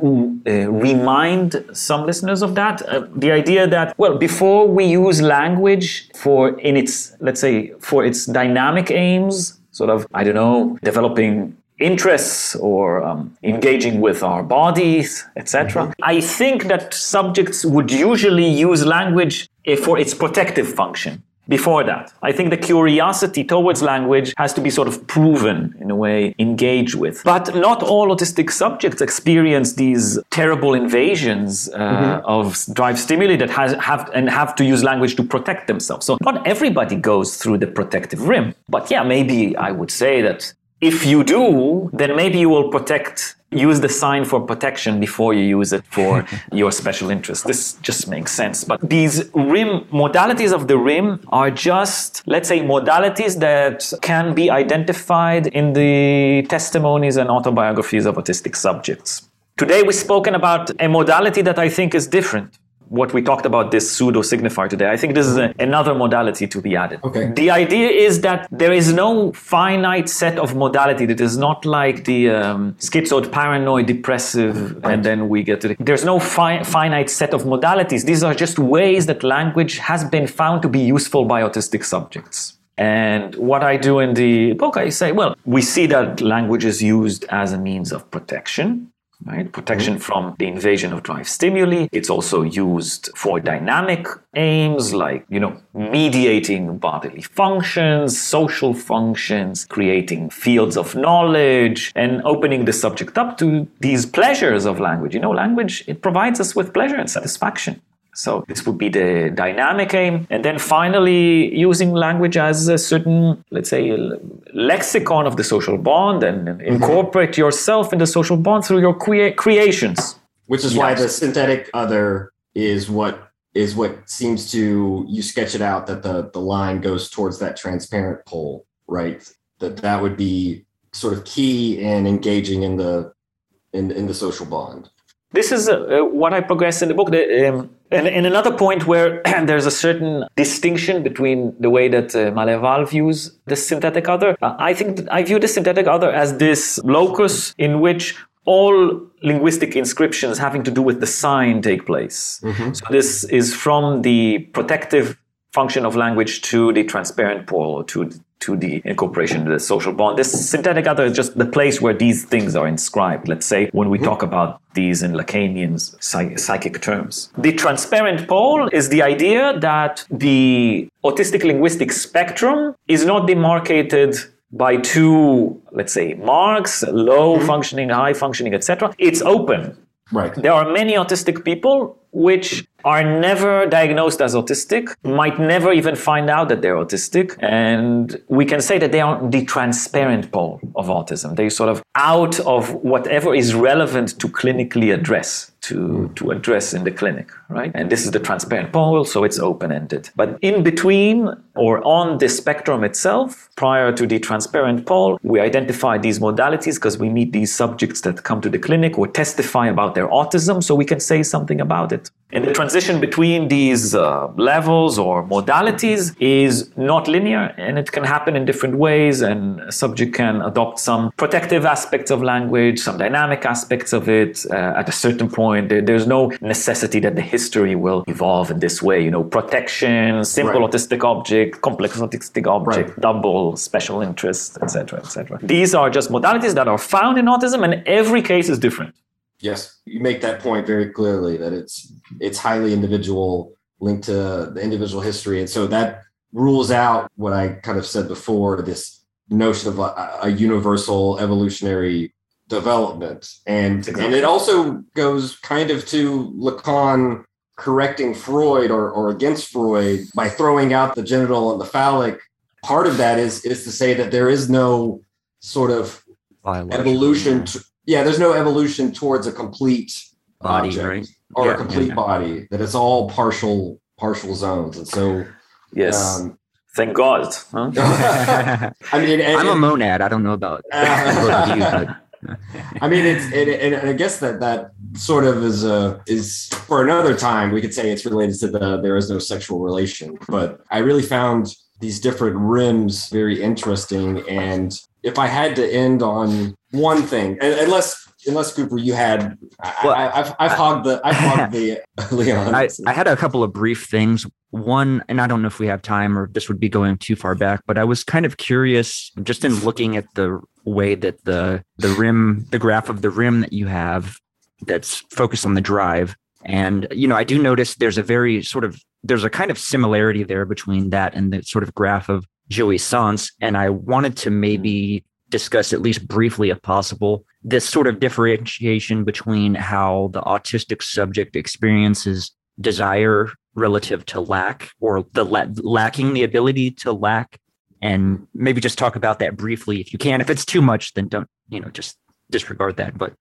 remind some listeners of that uh, the idea that well before we use language for in its let's say for its dynamic aims sort of i don't know developing interests or um, engaging with our bodies etc mm-hmm. i think that subjects would usually use language eh, for its protective function before that. I think the curiosity towards language has to be sort of proven in a way, engaged with. But not all autistic subjects experience these terrible invasions uh, mm-hmm. of drive stimuli that has, have and have to use language to protect themselves. So not everybody goes through the protective rim. But yeah, maybe I would say that if you do, then maybe you will protect use the sign for protection before you use it for your special interest. This just makes sense. But these rim modalities of the rim are just, let's say, modalities that can be identified in the testimonies and autobiographies of autistic subjects. Today we've spoken about a modality that I think is different what we talked about this pseudo signifier today. I think this is a, another modality to be added. Okay. The idea is that there is no finite set of modality. that is not like the um, schizoid, paranoid, depressive, right. and then we get to the, there's no fi- finite set of modalities. These are just ways that language has been found to be useful by autistic subjects. And what I do in the book, I say, well, we see that language is used as a means of protection right? Protection mm-hmm. from the invasion of drive stimuli. It's also used for dynamic aims like, you know, mediating bodily functions, social functions, creating fields of knowledge, and opening the subject up to these pleasures of language. You know, language, it provides us with pleasure and satisfaction. So this would be the dynamic aim. And then finally, using language as a certain, let's say, lexicon of the social bond and mm-hmm. incorporate yourself in the social bond through your crea- creations. Which is yes. why the synthetic other is what is what seems to you sketch it out that the the line goes towards that transparent pole, right? That that would be sort of key in engaging in the in in the social bond. This is uh, what I progress in the book. The, um, and, and, another point where there's a certain distinction between the way that uh, Maleval views the synthetic other. Uh, I think I view the synthetic other as this locus in which all linguistic inscriptions having to do with the sign take place. Mm-hmm. So this is from the protective function of language to the transparent pole, to to the incorporation, the social bond. This synthetic other is just the place where these things are inscribed. Let's say when we talk about these in Lacanian's psychic terms. The transparent pole is the idea that the autistic linguistic spectrum is not demarcated by two, let's say, marks, low mm-hmm. functioning, high functioning, etc. It's open. Right. There are many autistic people which are never diagnosed as autistic, might never even find out that they're autistic. And we can say that they are the transparent pole of autism. They're sort of out of whatever is relevant to clinically address, to, to address in the clinic, right? And this is the transparent pole, so it's open ended. But in between or on the spectrum itself, prior to the transparent pole, we identify these modalities because we meet these subjects that come to the clinic or testify about their autism, so we can say something about it. And the transition between these uh, levels or modalities is not linear and it can happen in different ways. And a subject can adopt some protective aspects of language, some dynamic aspects of it. Uh, at a certain point, there, there's no necessity that the history will evolve in this way. You know, protection, simple Right. autistic object, complex autistic object, Right. double special interest, etc., etc. These are just modalities that are found in autism, and every case is different. Yes, you make that point very clearly that it's it's highly individual, linked to the individual history, and so that rules out what I kind of said before this notion of a, a universal evolutionary development, and and it also goes kind of to Lacan correcting Freud or or against Freud by throwing out the genital and the phallic. Part of that is is to say that there is no sort of Biological evolution t- yeah there's no evolution towards a complete body, object right? or Yeah, a complete yeah. body that it's all partial partial zones and so Yes, um, thank God. huh? i mean and, I'm a monad. I don't know about both of you, but i mean it's and, and, i guess that that sort of is uh is for another time we could say it's related to the there is no sexual relation. But i really found these different rims very interesting. And if i had to end on one thing unless unless cooper you had Well, I, i've i've hogged the i've hogged the uh, leon I, I had a couple of brief things. One, and I don't know if we have time or if this would be going too far back, but I was kind of curious just in looking at the way that the the rim, the graph of the rim that you have that's focused on the drive. And, you know, I do notice there's a very sort of there's a kind of similarity there between that and the sort of graph of jouissance. And I wanted to maybe discuss, at least briefly if possible, this sort of differentiation between how the autistic subject experiences desire relative to lack or the la- lacking the ability to lack. And maybe just talk about that briefly if you can. If it's too much then don't you know just disregard that. But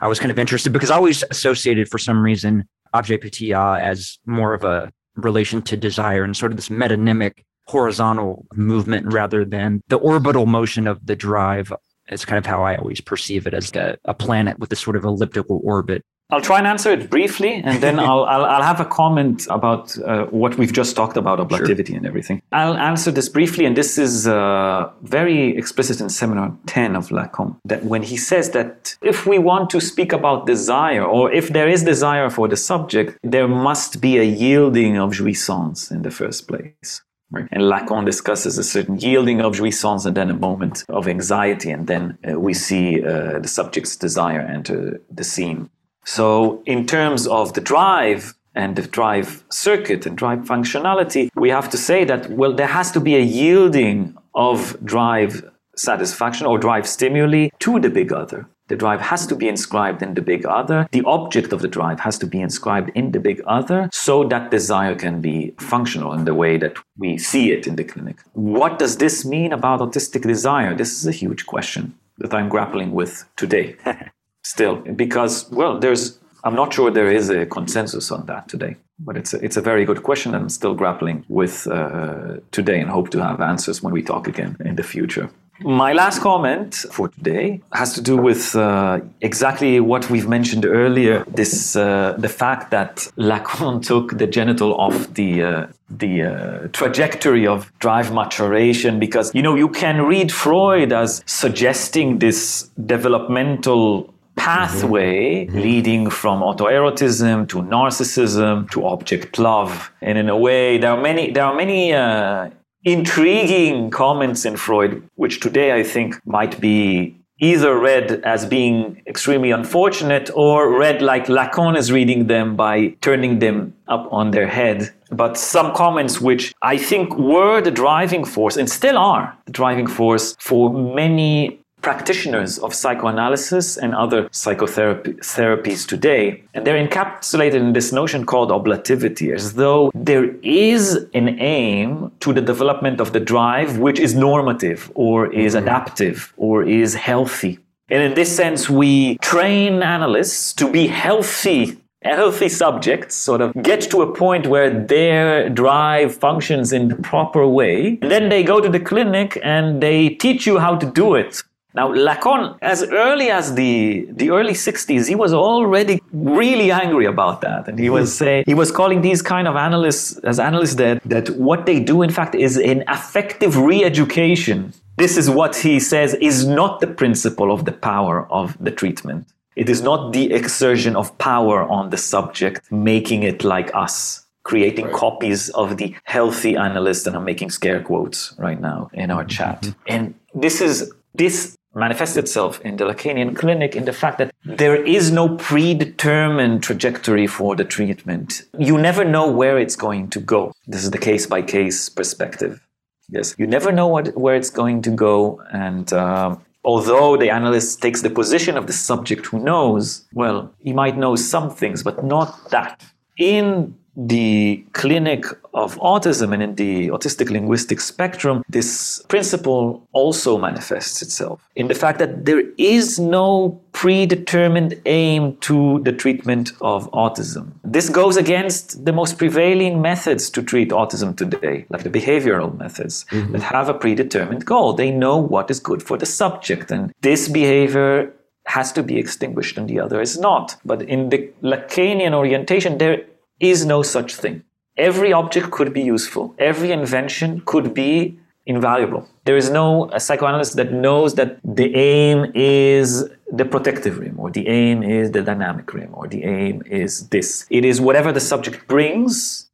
i was kind of interested because i always associated for some reason object as more of a relation to desire and sort of this metonymic horizontal movement rather than the orbital motion of the drive it's kind of how i always perceive it as a, a planet with a sort of elliptical orbit I'll try and answer it briefly, and then I'll, I'll, I'll have a comment about uh, what we've just talked about, objectivity and everything. I'll answer this briefly, and this is uh, very explicit in Seminar 10 of Lacan, that when he says that if we want to speak about desire, or if there is desire for the subject, there must be a yielding of jouissance in the first place. Right. And Lacan discusses a certain yielding of jouissance and then a moment of anxiety, and then uh, we see uh, the subject's desire enter the scene. So, in terms of the drive and the drive circuit and drive functionality, we have to say that, well, there has to be a yielding of drive satisfaction or drive stimuli to the big other. The drive has to be inscribed in the big other. The object of the drive has to be inscribed in the big other so that desire can be functional in the way that we see it in the clinic. What does this mean about autistic desire? This is a huge question that I'm grappling with today. Still, because, well, there's, I'm not sure there is a consensus on that today, but it's a, it's a very good question and I'm still grappling with uh, today and hope to have answers when we talk again in the future. My last comment for today has to do with uh, exactly what we've mentioned earlier. This uh, the fact that Lacan took the genital off the uh, the uh, trajectory of drive maturation because you know you can read Freud as suggesting this developmental pathway leading from autoerotism to narcissism to object love and in a way there are many there are many uh, intriguing comments in Freud, which today I think might be either read as being extremely unfortunate or read like Lacan is reading them by turning them up on their head. But some comments which I think were the driving force and still are the driving force for many practitioners of psychoanalysis and other psychotherapy therapies today. And they're encapsulated in this notion called oblativity, as though there is an aim to the development of the drive which is normative or is mm-hmm. adaptive or is healthy. And in this sense, we train analysts to be healthy healthy subjects sort of get to a point where their drive functions in the proper way. And then they go to the clinic and they teach you how to do it. Now, Lacan, as early as the, the early 60s, he was already really angry about that. And he was say, he was calling these kind of analysts as analysts that, that what they do, in fact, is an affective re-education. This is what he says is not the principle of the power of the treatment. It is not the exertion of power on the subject, making it like us, creating right. copies of the healthy analyst. And I'm making scare quotes right now in our chat. Mm-hmm. And this is this manifests itself in the Lacanian clinic in the fact that there is no predetermined trajectory for the treatment. You never know where it's going to go. This is the case by case perspective. Yes, you never know what, where it's going to go. And uh, although the analyst takes the position of the subject who knows, well, he might know some things, but not that. In the clinic of autism and in the autistic linguistic spectrum, this principle also manifests itself in the fact that there is no predetermined aim to the treatment of autism. This goes against the most prevailing methods to treat autism today, like the behavioral methods mm-hmm. that have a predetermined goal. They know what is good for the subject, and this behavior has to be extinguished and the other is not. But in the Lacanian orientation, there is no such thing. Every object could be useful. Every invention could be invaluable. There is no psychoanalyst that knows that the aim is the protective rim, or the aim is the dynamic rim, or the aim is this. It is whatever the subject brings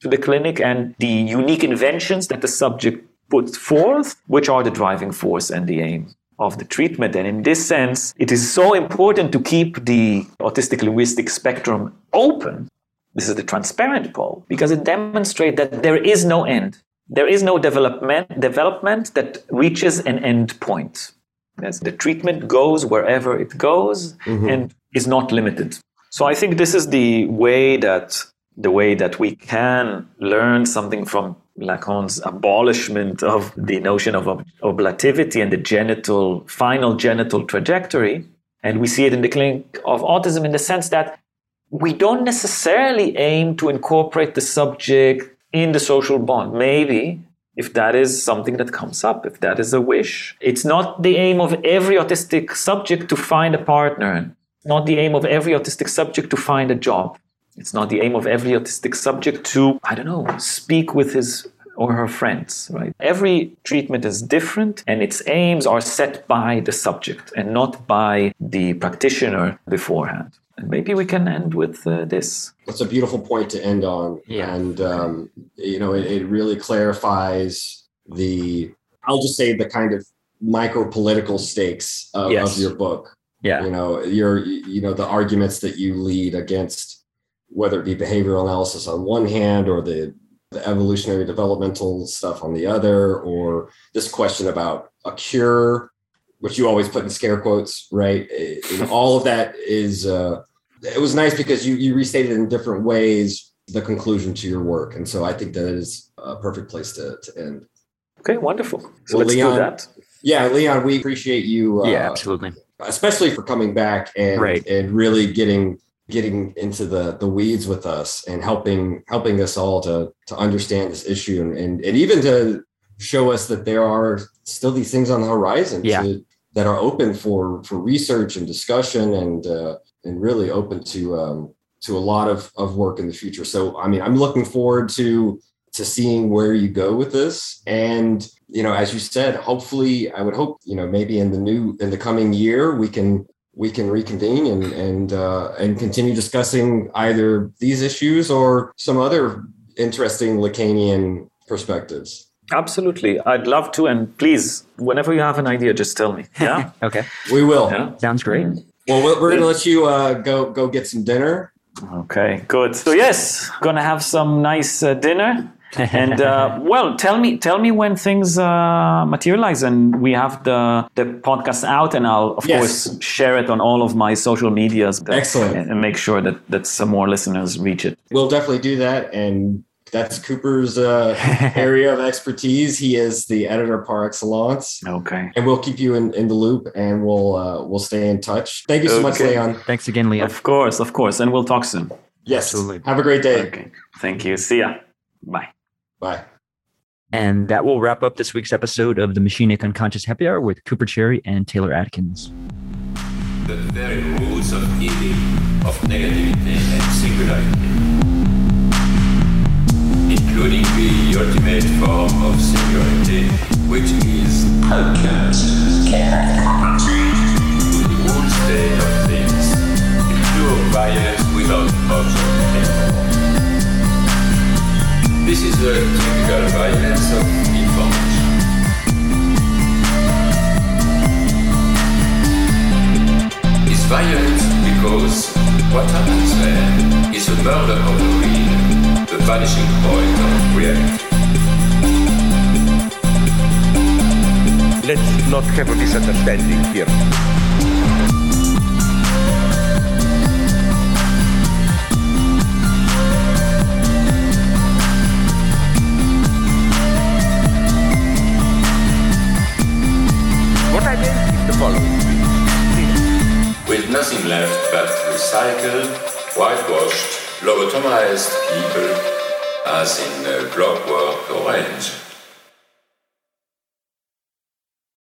to the clinic and the unique inventions that the subject puts forth, which are the driving force and the aim of the treatment. And in this sense, it is so important to keep the autistic linguistic spectrum open this is the transparent pole because it demonstrates that there is no end. There is no development, development that reaches an end point. Yes, the treatment goes wherever it goes mm-hmm. and is not limited. So I think this is the way that the way that we can learn something from Lacan's abolishment of the notion of oblativity and the genital final genital trajectory. And we see it in the clinic of autism in the sense that we don't necessarily aim to incorporate the subject in the social bond. Maybe if that is something that comes up, if that is a wish. It's not the aim of every autistic subject to find a partner, not the aim of every autistic subject to find a job. It's not the aim of every autistic subject to, I don't know, speak with his or her friends, right? Every treatment is different and its aims are set by the subject and not by the practitioner beforehand. And maybe we can end with uh, this. That's a beautiful point to end on. Yeah. And, um, you know, it, it really clarifies the, I'll just say the kind of micro political stakes of, yes. of your book. Yeah. You know, your, you know, the arguments that you lead against whether it be behavioral analysis on one hand or the, the evolutionary developmental stuff on the other, or this question about a cure which you always put in scare quotes, right? And all of that is uh, it was nice because you you restated in different ways the conclusion to your work, and so I think that is a perfect place to to end. Okay, wonderful. So well, let's Leon, do that. Yeah, Leon, we appreciate you. Uh, yeah, absolutely. Especially for coming back and right. and really getting getting into the the weeds with us and helping helping us all to to understand this issue and and, and even to show us that there are still these things on the horizon yeah. to that are open for for research and discussion and uh, and really open to um, to a lot of of work in the future. So I mean, I'm looking forward to to seeing where you go with this and you know as you said hopefully i would hope you know maybe in the new in the coming year we can we can reconvene and and uh, and continue discussing either these issues or some other interesting lacanian perspectives Absolutely. I'd love to. And please, whenever you have an idea, just tell me. Yeah. okay. We will. Yeah. Sounds great. Well, we're going to let you uh, go go get some dinner. Okay, good. So yes, gonna have some nice uh, dinner. and uh, well, tell me, tell me when things uh, materialize, and we have the the podcast out, and I'll of yes. course share it on all of my social medias. That, Excellent, and make sure that that some more listeners reach it. We'll definitely do that, and that's Cooper's uh, area of expertise. He is the editor par excellence. Okay. And we'll keep you in, in the loop and we'll uh, we'll stay in touch. Thank you so okay. much, Leon. Thanks again, Leon. Of course, of course. And we'll talk soon. Yes. Absolutely. Have a great day. Okay. Thank you. See ya. Bye. Bye. And that will wrap up this week's episode of the Machinic Unconscious Happy Hour with Cooper Cherry and Taylor Adkins. The very rules of evil, of negativity and singularity, including the ultimate form of singularity, which is alchemist. To the whole state of things, pure violence without option. This is a typical violence of information. It's violent because what happens there is a murder of the real, the vanishing point of reality. Let's not have a misunderstanding here. What I meant is the following. With nothing left but recycled, whitewashed, lobotomized people, as in uh, Clockwork Orange.